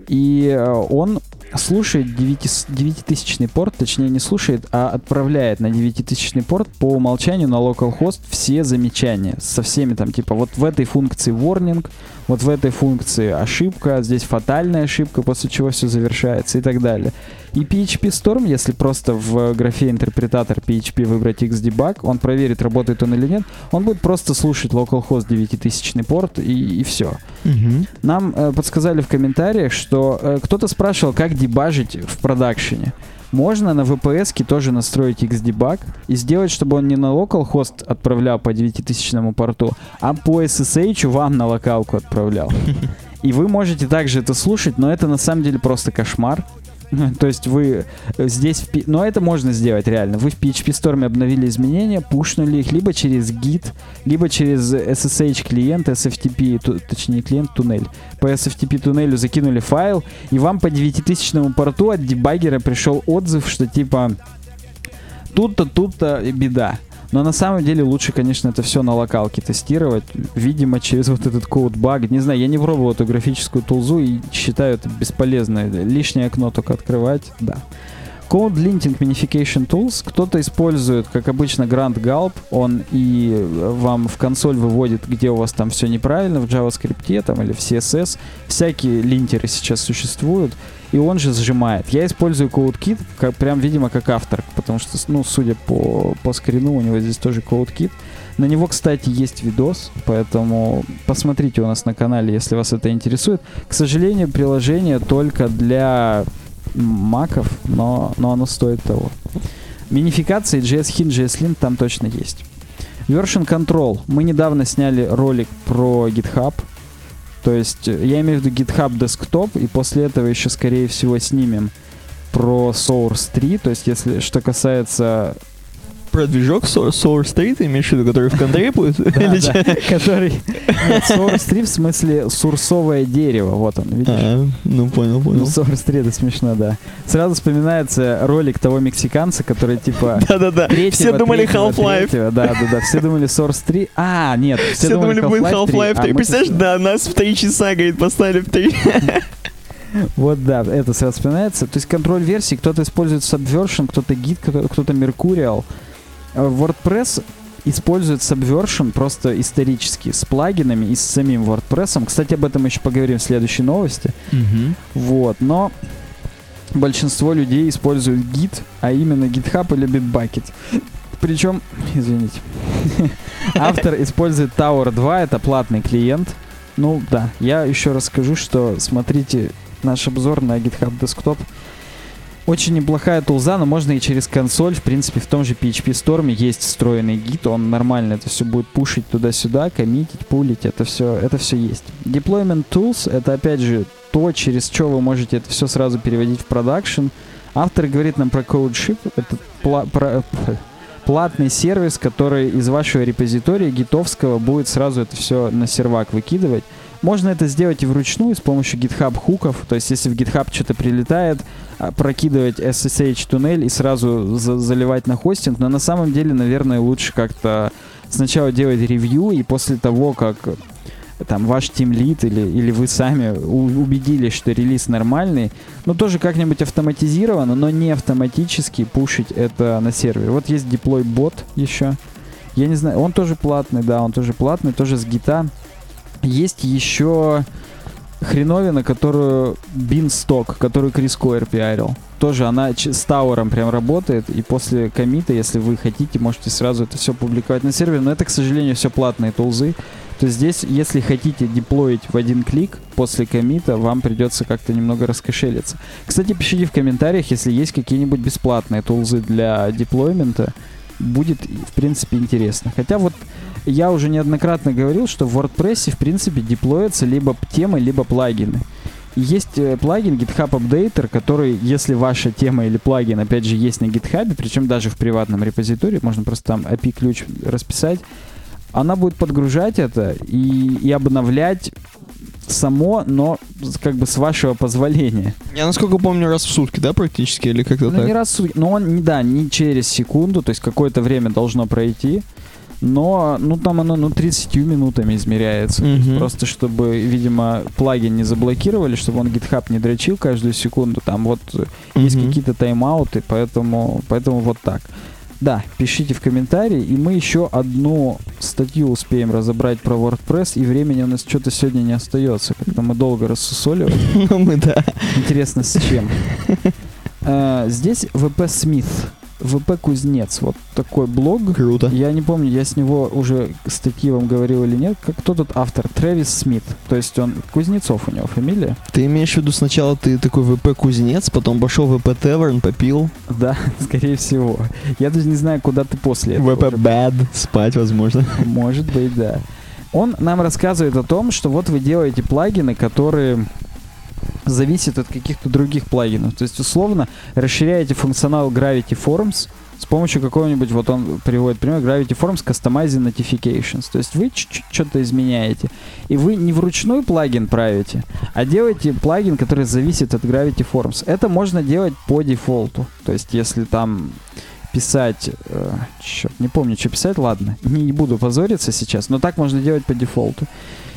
и э, он слушает 9 9000 порт, точнее не слушает, а отправляет на 9000 порт по умолчанию на localhost все замечания со всеми там, типа вот в этой функции warning, вот в этой функции ошибка, здесь фатальная ошибка, после чего все завершается и так далее. И PHP Storm, если просто в графе интерпретатор PHP выбрать Xdebug, он проверит, работает он или нет, он будет просто слушать localhost 9000 порт и, и все. Мгм. Нам э, подсказали в комментариях, что э, кто-то спрашивал, как дебажить в продакшене. Можно на VPS тоже настроить Xdebug и сделать, чтобы он не на localhost отправлял по 9000 порту, а по SSH вам на локалку отправлял. И вы можете также это слушать, но это на самом деле просто кошмар. То есть вы э, здесь... в Но это можно сделать реально. Вы в PHP Storm обновили изменения, пушнули их либо через Git, либо через SSH клиент, SFTP, ту- точнее клиент туннель. По SFTP туннелю закинули файл, и вам по 9000 порту от дебаггера пришел отзыв, что типа тут-то, тут-то беда. Но на самом деле лучше, конечно, это все на локалке тестировать. Видимо, через вот этот код баг. Не знаю, я не пробовал эту графическую тулзу и считаю это бесполезно. Лишнее окно только открывать, да. Code Linting Minification Tools кто-то использует, как обычно, Grand Gulp. Он и вам в консоль выводит, где у вас там все неправильно в JavaScript там, или в CSS. Всякие линтеры сейчас существуют. И он же сжимает. Я использую CodeKit как, прям, видимо, как автор, потому что, ну, судя по, по скрину, у него здесь тоже CodeKit. На него, кстати, есть видос, поэтому посмотрите у нас на канале, если вас это интересует. К сожалению, приложение только для маков, но, но оно стоит того. Минификации JS Hint, JS Lint там точно есть. Version Control. Мы недавно сняли ролик про GitHub. То есть, э, я имею в виду GitHub Desktop, и после этого еще, скорее всего, снимем про Source 3. То есть, если что касается... Про движок Sour- Source 3 ты имеешь в виду, который в контре будет? Который... Source 3 в смысле сурсовое дерево. Вот он, видишь? А, ну понял, Ну, понял. Source 3 это смешно, да. Сразу вспоминается ролик того мексиканца, который типа... Да-да-да, все думали Half-Life. третьего. Да, да, да. Все думали Source 3. А, нет, все, думали, будет Half-Life 3. а Представляешь, да, нас в 3 часа, говорит, поставили в 3. Вот да, это сразу вспоминается. То есть контроль версий, кто-то использует Subversion, кто-то Git, кто- кто-то Mercurial. WordPress использует Subversion просто исторически, с плагинами и с самим WordPress. Кстати, об этом еще поговорим в следующей новости. Вот, но большинство людей используют Git, а именно GitHub или Bitbucket. Причем, извините, автор использует Tower 2, это платный клиент. Ну да, я еще раз скажу, что смотрите наш обзор на GitHub Desktop. Очень неплохая тулза, но можно и через консоль. В принципе, в том же PHP Storm есть встроенный гид, он нормально это все будет пушить туда-сюда, коммитить, пулить, это все, это все есть. Deployment Tools — это опять же то, через что вы можете это все сразу переводить в продакшн. Автор говорит нам про CodeShip, это пла- про- платный сервис, который из вашего репозитория гитовского будет сразу это все на сервак выкидывать. Можно это сделать и вручную с помощью GitHub хуков. То есть, если в GitHub что-то прилетает, а, прокидывать SSH туннель и сразу за заливать на хостинг. Но на самом деле, наверное, лучше как-то сначала делать ревью, и после того, как там ваш тимлит или, или вы сами убедились, что релиз нормальный, ну тоже как-нибудь автоматизированно, но не автоматически пушить это на сервер. Вот есть deploy бот еще. Я не знаю, он тоже платный, да, он тоже платный, тоже с гита. Есть еще хреновина, которую Beanstalk, которую Крис Койер пиарил. Тоже она с Тауэром прям работает, и после комита, если вы хотите, можете сразу это все публиковать на сервере, но это, к сожалению, все платные тулзы. То есть здесь, если хотите деплоить в один клик после комита, вам придется как-то немного раскошелиться. Кстати, пишите в комментариях, если есть какие-нибудь бесплатные тулзы для деплоймента. Будет, в принципе, интересно. Хотя вот я уже неоднократно говорил, что в WordPress, в принципе, деплоятся либо темы, либо плагины. есть э, плагин GitHub Updater, который, если ваша тема или плагин, опять же, есть на GitHub, причем даже в приватном репозитории, можно просто там API-ключ расписать, она будет подгружать это и, и обновлять само, но как бы с вашего позволения. Я, насколько помню, раз в сутки, да, практически, или как-то ну, так? не раз в сутки, но он, да, не через секунду, то есть какое-то время должно пройти но ну там оно ну 30 минутами измеряется. Mm-hmm. Просто чтобы, видимо, плагин не заблокировали, чтобы он GitHub не дрочил каждую секунду. Там вот mm-hmm. есть какие-то тайм-ауты, поэтому, поэтому вот так. Да, пишите в комментарии, и мы еще одну статью успеем разобрать про WordPress, и времени у нас что-то сегодня не остается. Как-то мы долго рассусоливали. Ну мы да. Интересно, с чем? Э, здесь VP Smith ВП Кузнец, вот такой блог. Круто. Я не помню, я с него уже статьи вам говорил или нет. Как кто тут автор? Трэвис Смит. То есть он Кузнецов у него фамилия. Ты имеешь в виду сначала ты такой ВП Кузнец, потом пошел ВП Таверн, попил? Да, скорее всего. Я даже не знаю, куда ты после этого. ВП Bad, спать, возможно. Может быть, да. Он нам рассказывает о том, что вот вы делаете плагины, которые зависит от каких-то других плагинов. То есть, условно, расширяете функционал Gravity Forms с помощью какого-нибудь, вот он приводит пример, Gravity Forms Customizing Notifications. То есть вы что-то изменяете. И вы не вручную плагин правите, а делаете плагин, который зависит от Gravity Forms. Это можно делать по дефолту. То есть если там писать... Э, черт, не помню, что писать, ладно. Не, не буду позориться сейчас, но так можно делать по дефолту.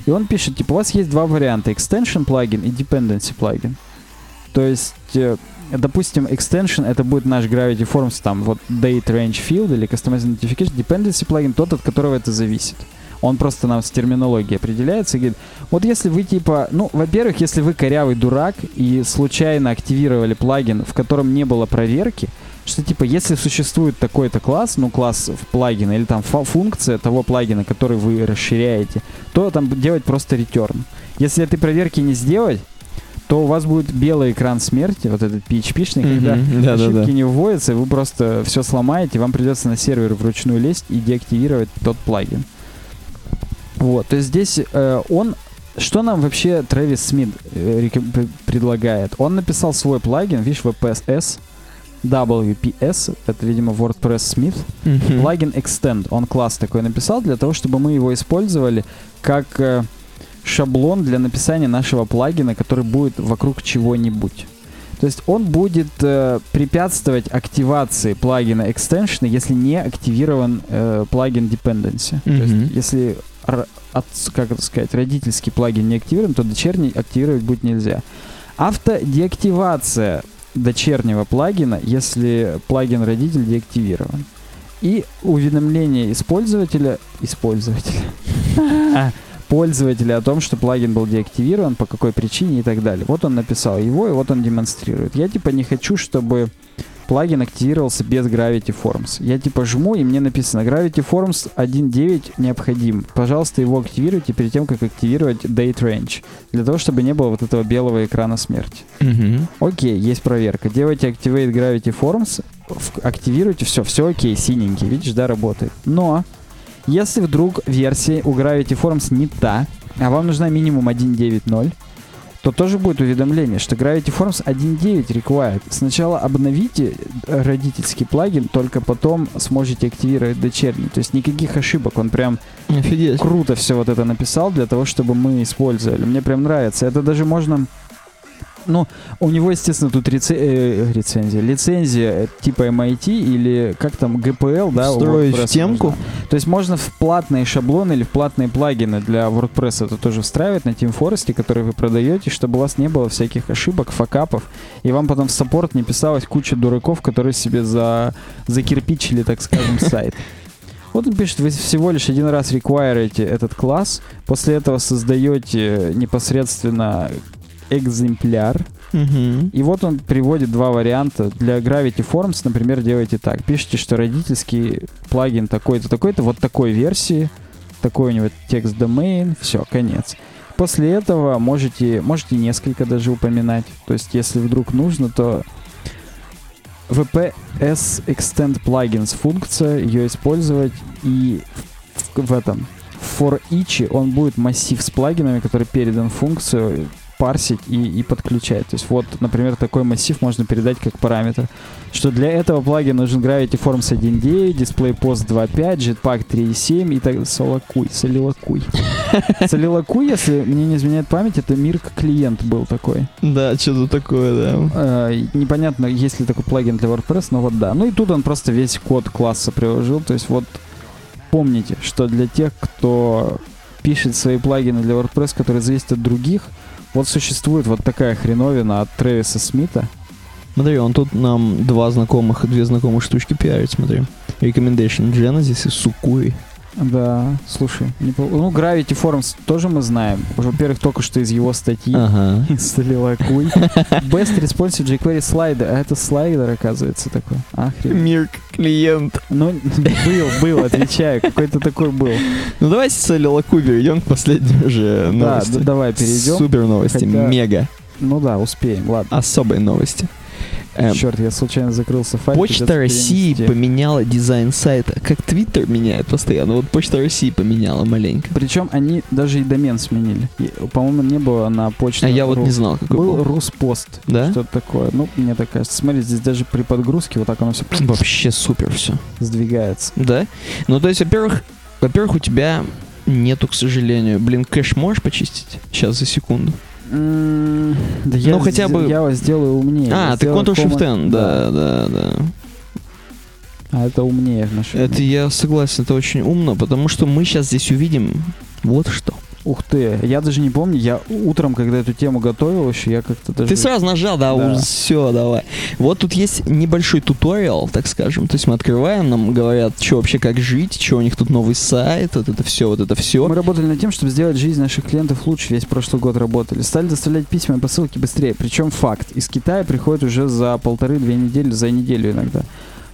И он пишет, типа, у вас есть два варианта, extension плагин и dependency плагин. То есть, э, допустим, extension это будет наш Gravity Forms, там, вот date range field или customizing notification, dependency плагин тот, от которого это зависит. Он просто нам с терминологией определяется и говорит, вот если вы типа, ну, во-первых, если вы корявый дурак и случайно активировали плагин, в котором не было проверки, что типа если существует такой-то класс, ну класс в плагине или там функция того плагина, который вы расширяете, то там делать просто return. Если этой проверки не сделать, то у вас будет белый экран смерти, вот этот PHP-шный, mm-hmm. когда да, ошибки да, да. не вводятся, вы просто все сломаете, вам придется на сервер вручную лезть и деактивировать тот плагин. Вот, то есть здесь э, он что нам вообще Трэвис Смит э, предлагает? Он написал свой плагин, видишь, WPS, WPS, это, видимо, WordPress Smith, mm-hmm. плагин Extend. Он класс такой написал для того, чтобы мы его использовали как э, шаблон для написания нашего плагина, который будет вокруг чего-нибудь. То есть он будет э, препятствовать активации плагина extension, если не активирован э, плагин dependency. Mm-hmm. То есть если от, как это сказать, родительский плагин не активирован, то дочерний активировать будет нельзя. Автодеактивация дочернего плагина, если плагин родитель деактивирован. И уведомление использователя, использователя, пользователя о том, что плагин был деактивирован, по какой причине и так далее. Вот он написал его, и вот он демонстрирует. Я типа не хочу, чтобы плагин активировался без Gravity Forms. Я типа жму, и мне написано Gravity Forms 1.9 необходим. Пожалуйста, его активируйте перед тем, как активировать Date Range. Для того, чтобы не было вот этого белого экрана смерти. Угу. Окей, есть проверка. Делайте Activate Gravity Forms, активируйте, все, все окей, синенький, видишь, да, работает. Но, если вдруг версия у Gravity Forms не та, а вам нужна минимум 1.9.0, то тоже будет уведомление, что Gravity Forms 1.9 required. Сначала обновите родительский плагин, только потом сможете активировать дочерний. То есть никаких ошибок. Он прям Офигеть. круто все вот это написал для того, чтобы мы использовали. Мне прям нравится. Это даже можно... Ну, у него, естественно, тут реце- э, рецензия, лицензия э, типа MIT или как там, GPL, да? Встроить в темку? нужна. То есть можно в платные шаблоны или в платные плагины для WordPress это тоже встраивать на Team Forest, которые вы продаете, чтобы у вас не было всяких ошибок, факапов, и вам потом в саппорт не писалась куча дураков, которые себе за, закирпичили, так скажем, сайт. Вот он пишет, вы всего лишь один раз реквайрите этот класс, после этого создаете непосредственно экземпляр, и вот он приводит два варианта. Для Gravity Forms, например, делайте так. Пишите, что родительский плагин такой-то, такой-то, вот такой версии, такой у него текст domain, все, конец. После этого можете, можете несколько даже упоминать. То есть, если вдруг нужно, то VPS Extend Plugins функция, ее использовать и в, в этом for each он будет массив с плагинами, который передан функцию, парсить и, и подключать. То есть вот, например, такой массив можно передать как параметр. Что для этого плагина нужен Gravity Forms 1.9, DisplayPost 2.5, Jetpack 3.7 и так. Солокуй, солилокуй. Солилокуй, если мне не изменяет память, это Мирк клиент был такой. Да, что-то такое, да. Э, непонятно, есть ли такой плагин для WordPress, но вот да. Ну и тут он просто весь код класса приложил. То есть вот помните, что для тех, кто пишет свои плагины для WordPress, которые зависят от других, вот существует вот такая хреновина от Трэвиса Смита. Смотри, он тут нам два знакомых, две знакомых штучки пиарит, смотри. Recommendation Genesis и Сукуи. Да, слушай, непо- ну Gravity Forms тоже мы знаем. Уже, во-первых, только что из его статьи. Ага. Солилокуй. Best Responsive jQuery Slider. А это слайдер, оказывается, такой. Охренеть. Мир клиент. Ну, был, был, отвечаю. Какой-то такой был. Ну давайте с Лилаку перейдем к последней уже Да, новости. д- давай перейдем. Супер новости, Хотя- мега. Ну да, успеем, ладно. Особые новости. Эм, Черт, я случайно закрылся файл. Почта России поменяла дизайн сайта. Как Твиттер меняет постоянно. Вот Почта России поменяла маленько. Причем они даже и домен сменили. По-моему, не было на почте. А я вот не знал, какой Был был. Руспост. Да? Что-то такое. Ну, мне так кажется. Смотри, здесь даже при подгрузке вот так оно все Вообще супер все. сдвигается. Да? Ну, то есть, во-первых, во-первых, у тебя нету, к сожалению. Блин, кэш можешь почистить? Сейчас, за секунду. М, Да я Ну, хотя бы- Я его сделаю умнее. а, Я ты Ctrl-Shift-N, Command- да, да, да. А это умнее в нашем Это я согласен, это очень умно, потому что мы сейчас здесь увидим вот что. Ух ты, я даже не помню, я утром, когда эту тему готовил еще, я как-то даже... Ты сразу нажал, да, Да. все, давай. Вот тут есть небольшой туториал, так скажем. То есть мы открываем, нам говорят, что вообще как жить, что у них тут новый сайт, вот это все, вот это все. Мы работали над тем, чтобы сделать жизнь наших клиентов лучше. Весь прошлый год работали. Стали доставлять письма и посылки быстрее. Причем факт. Из Китая приходит уже за полторы-две недели, за неделю иногда.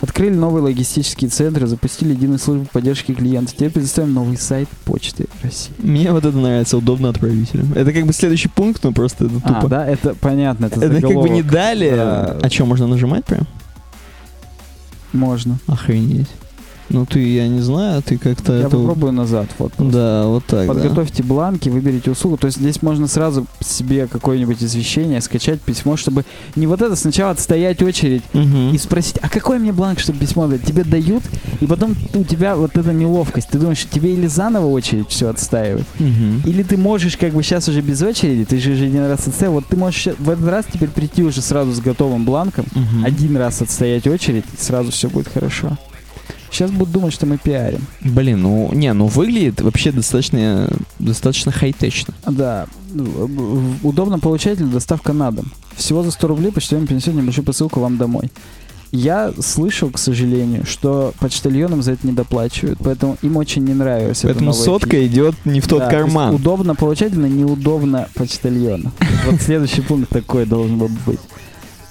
Открыли новые логистические центры, запустили единую службу поддержки клиентов. Теперь предоставим новый сайт Почты России. Мне вот это нравится, удобно отправителям. Это как бы следующий пункт, но просто это А, тупо. да, это понятно, это, это как бы не дали. Да. А что, можно нажимать прям? Можно. Охренеть. Ну ты, я не знаю, ты как-то Я это... попробую назад. Вот. просто. Да, вот так, да. Подготовьте бланки, выберите услугу. То есть здесь можно сразу себе какое-нибудь извещение, скачать письмо, чтобы не вот это сначала отстоять очередь Мгм. и спросить, а какой мне бланк, чтобы письмо дать? Тебе дают, и потом у тебя вот эта неловкость. Ты думаешь, тебе или заново очередь все отстаивать, Мгм. или ты можешь как бы сейчас уже без очереди, ты же уже один раз отстоял, вот ты можешь в этот раз теперь прийти уже сразу с готовым бланком, Мгм. один раз отстоять очередь, и сразу все будет хорошо. Сейчас будут думать, что мы пиарим. Блин, ну, не, ну выглядит вообще достаточно, достаточно хай-течно. Да, удобно получать или доставка на дом. Всего за 100 рублей почтальон принесет небольшую посылку вам домой. Я слышал, к сожалению, что почтальонам за это не доплачивают, поэтому им очень не нравилось это Поэтому сотка фича. идет не в тот Да, то карман. удобно получателю, неудобно почтальону. Вот следующий пункт такой должен был быть.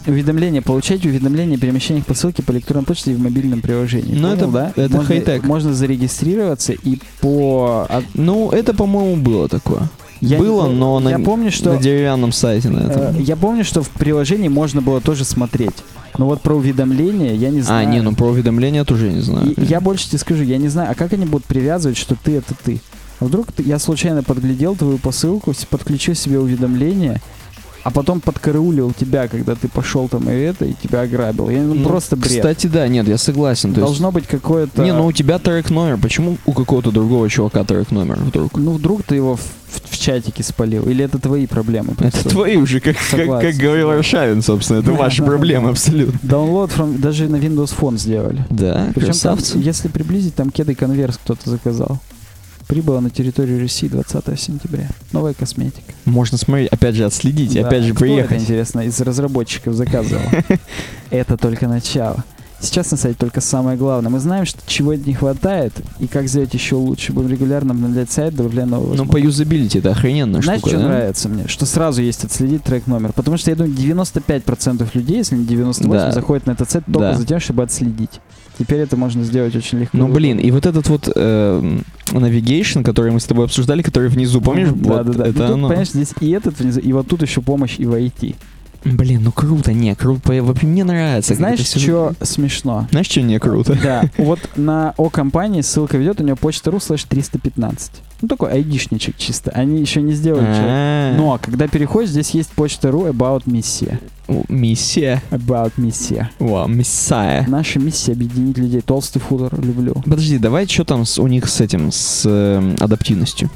Уведомления. Получать уведомления о перемещениях посылки по электронной почте и в мобильном приложении. Ну, это- да? это можно, хай-тек. Можно зарегистрироваться и по... а, Ну, это, по-моему, было такое. я не было, пом- но на, Я помню, что... на деревянном сайте на этом. Э, Я помню, что в приложении можно было тоже смотреть. Но вот про уведомления я не а, знаю. не, ну про уведомления тоже не знаю. И я больше тебе скажу, я не знаю, а как они будут привязывать, что ты это ты? А Вдруг я случайно подглядел твою посылку, подключил себе уведомления, а потом подкараулил тебя, когда ты пошел там и это, и тебя ограбил. Я, ну, Ну, просто бред. Кстати, да, нет, я согласен. То есть- Должно быть какое-то... Не, ну у тебя трек номер. Почему у какого-то другого чувака трек номер вдруг? Ну, вдруг ты его в, в- в чатике спалил. Или это твои проблемы? Это просто? твои уже, как, как, Согласен. как говорил Аршавин, собственно. Это Да, ваши да, проблемы да. абсолютно. Download from... Даже на Windows Phone сделали. Да, Причем там, красавцы. если приблизить, там кеды конверс кто-то заказал. Прибыла на территорию России 20 сентября. Новая косметика. Можно смотреть, опять же, отследить, Да. опять же Кто это, приехать. интересно, из разработчиков заказывал? Это только начало. Сейчас на сайте только самое главное. Мы знаем, что чего не хватает и как сделать еще лучше. Будем регулярно обновлять сайт, добавляя новые Ну, по юзабилити это охрененная Знаешь, штука, что да? нравится мне? Что сразу есть отследить трек номер. Потому что я думаю, 95% людей, если не 98%, Да. заходят на этот сайт только Да. за тем, чтобы отследить. Теперь это можно сделать очень легко. Ну, блин, и вот этот вот э, navigation, который мы с тобой обсуждали, который внизу, помнишь? Да, вот да, да. Это Ну, тут, оно. понимаешь, здесь и этот внизу, и вот тут еще помощь и в IT. Блин, ну круто, не, круто, вообще мне нравится. Знаешь, всё- что смешно? Знаешь, что не круто? Да, вот на О компании ссылка ведет, у него почта ру слэш 315. Ну, такой айдишничек чисто. Они еще не сделали чат. А, Но когда переходишь, здесь есть почта ру about миссия. Миссия. About миссия. Вау, миссая. Наша миссия объединить людей. Толстый футер люблю. Подожди, давай что там с, у них с этим, с э, адаптивностью?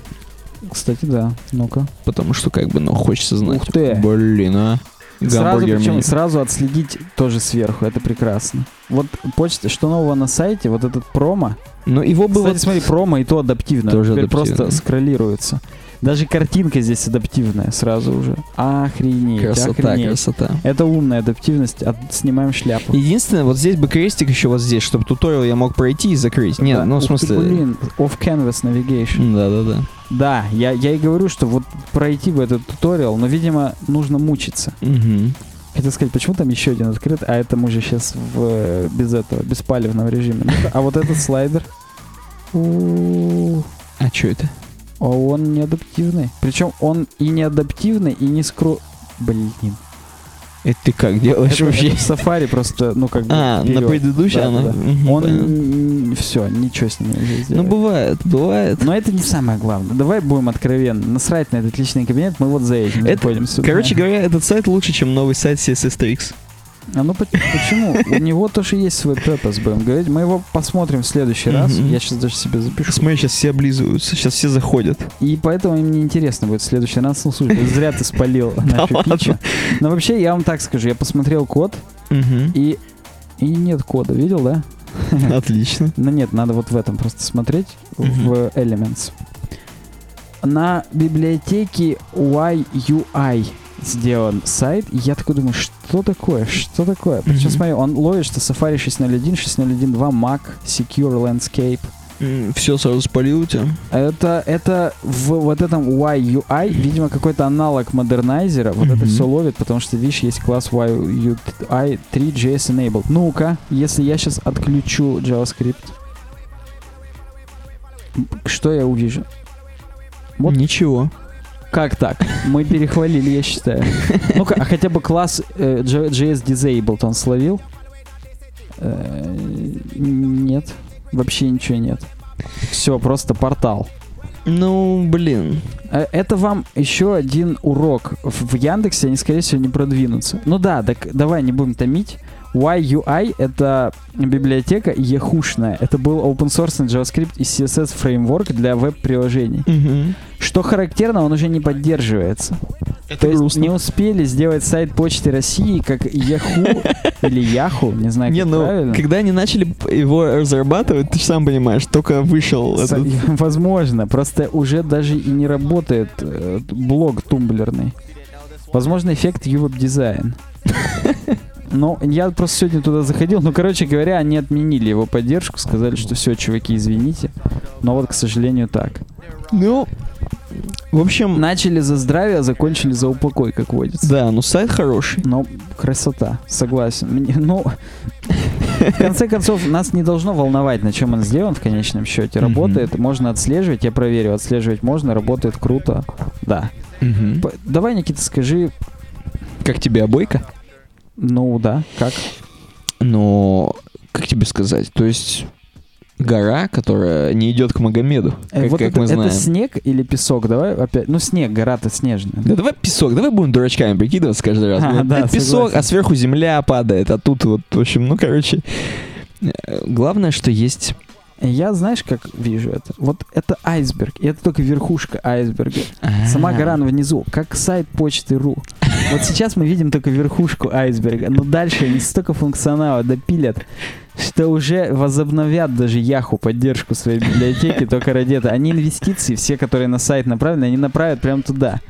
Кстати, да. Ну-ка. Потому что как бы, ну, хочется знать. Ух ты. Блин, а. Сразу, причем сразу отследить тоже сверху. Это прекрасно. Вот почта, что нового на сайте, вот этот промо. Ну, его было... Кстати, смотри, промо и то адаптивно. Тоже адаптивно. просто скроллируется. Даже картинка здесь адаптивная сразу уже. Охренеть, Красота, охренеть. красота. Это умная адаптивность. От- снимаем шляпу. Единственное, вот здесь бы крестик еще вот здесь, чтобы туториал я мог пройти и закрыть. Нет, Да. ну, в смысле... блин, off-canvas navigation. Да-да-да. Да, я, я и говорю, что вот пройти бы этот туториал, но, видимо, нужно мучиться. Мгм. Хотел сказать, почему там еще один открыт, а это мы же сейчас в, э, без этого, беспалевном режиме. Ну-ка, А вот этот слайдер, А что это? А он не адаптивный. Причем он и не адаптивный, и не скру... Блин. Это ты как делаешь Это, вообще? это в Safari просто, ну как бы А, на вперед. предыдущей Да, она... да. Мгм, понятно. Он все, ничего с ним нельзя Ну, сделать. бывает, бывает. Но это не самое главное. Давай будем откровенны. Насрать на этот личный кабинет, мы вот за этим Это- заходим сюда. Короче говоря, этот сайт лучше, чем новый сайт CSS3X. А ну по- почему? У него тоже есть свой purpose, будем говорить. Мы его посмотрим в следующий раз. Я сейчас даже себе запишу. Смотри, сейчас все облизываются, сейчас все заходят. И поэтому им не интересно будет в следующий раз. Ну, слушай, зря ты спалил нашу пичу. Но вообще, я вам так скажу, я посмотрел код, и, и нет кода. Видел, да? Отлично. Ну нет, надо вот в этом просто смотреть, в Elements. На библиотеке YUI сделан сайт, и я такой думаю, что такое, что такое? Причем, Мгм. смотри, он ловит, что Safari 6.0.1, 6.0.1.2, Mac, Secure Landscape. Все сразу спалил у тебя. Это, это в вот этом YUI, видимо, какой-то аналог модернайзера, вот это Мгм. все ловит, потому что, видишь, есть класс YUI 3 JS Enabled. Ну-ка, если я сейчас отключу JavaScript, что я увижу? Вот Ничего. Как так? Мы перехвалили, я считаю. Ну-ка, а хотя бы класс э, J- JS Disabled он словил? Э, Нет, вообще ничего нет. Все, просто портал. Ну, блин. Э, Это вам еще один урок. В в Яндексе они, скорее всего, не продвинутся. Ну да, так давай не будем томить. YUI — это библиотека ехушная. Это был open source JavaScript и CSS фреймворк для веб-приложений. Мгм. Что характерно, он уже не поддерживается. Это То есть грустно. не успели сделать сайт Почты России, как Yahoo или Яху, не знаю, Не, как ну, правильно. когда они начали его разрабатывать, ты же сам понимаешь, только вышел С- этот... Возможно, просто уже даже и не работает э, блог тумблерный. Возможно, эффект Ювеб дизайн. Но я просто сегодня туда заходил. Ну, короче говоря, они отменили его поддержку, сказали, что все, чуваки, извините. Но вот, к сожалению, так. Ну, в общем, Начали за здравие, а закончили за упокой, как водится. да, ну сайт хороший. Но красота, согласен. Мне, ну, в конце концов, нас не должно волновать, на чем он сделан в конечном счете. Работает, можно отслеживать, я проверю, отслеживать можно, работает круто. Да. Давай, Никита, скажи, Как тебе обойка? Ну да, как? Но, как тебе сказать, то есть, Гора, которая не идет к Магомеду, Э, как, вот как это, мы знаем. это снег или песок? Давай опять. Ну, снег, гора-то снежная. Да давай песок, давай будем дурачками прикидываться каждый раз. А, Вот да, это песок, согласен. а сверху земля падает, а тут вот, в общем, ну, короче. э, Главное, что есть... Я знаешь, как вижу это? Вот это айсберг, и это только верхушка айсберга. Сама А. гора внизу, как сайт почты.ру. Вот сейчас мы видим только верхушку айсберга, но дальше они столько функционала допилят, что уже возобновят даже Яху поддержку своей библиотеки только ради этого. Они инвестиции, все, которые на сайт направлены, они направят прямо туда.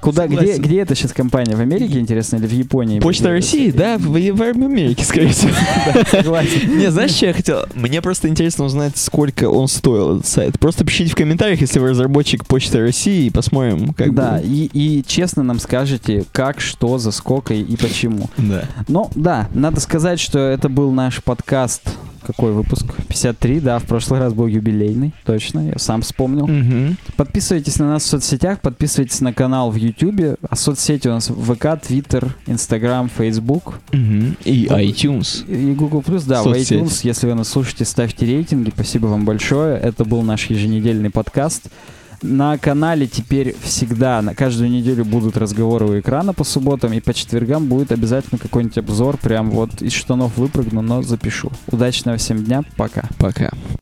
Куда, где, Согласен. где это сейчас компания? В Америке, интересно, или в Японии? Почта? России, да, в, в Америке, скорее всего. Согласен. Не, знаешь, что я хотел? Мне просто интересно узнать, сколько он стоил, этот сайт. Просто пишите в комментариях, если вы разработчик Почты России, и посмотрим, как да, и, и честно нам скажете, как, что, за сколько и почему. Да. Ну, да, надо сказать, что это был наш подкаст. Какой выпуск? 53, да, в прошлый раз был юбилейный, точно, я сам вспомнил. Мгм. Подписывайтесь на нас в соцсетях, подписывайтесь на канал в YouTube, а соцсети у нас ВК, Twitter, Instagram, Facebook Мгм. И iTunes. и Google+, да, в Соцсети. iTunes, если вы нас слушаете, ставьте рейтинги, спасибо вам большое, это был наш еженедельный подкаст. На канале теперь всегда, на каждую неделю будут разговоры у экрана по субботам, и по четвергам будет обязательно какой-нибудь обзор, прям вот из штанов выпрыгну, но запишу. Удачного всем дня, пока. Пока.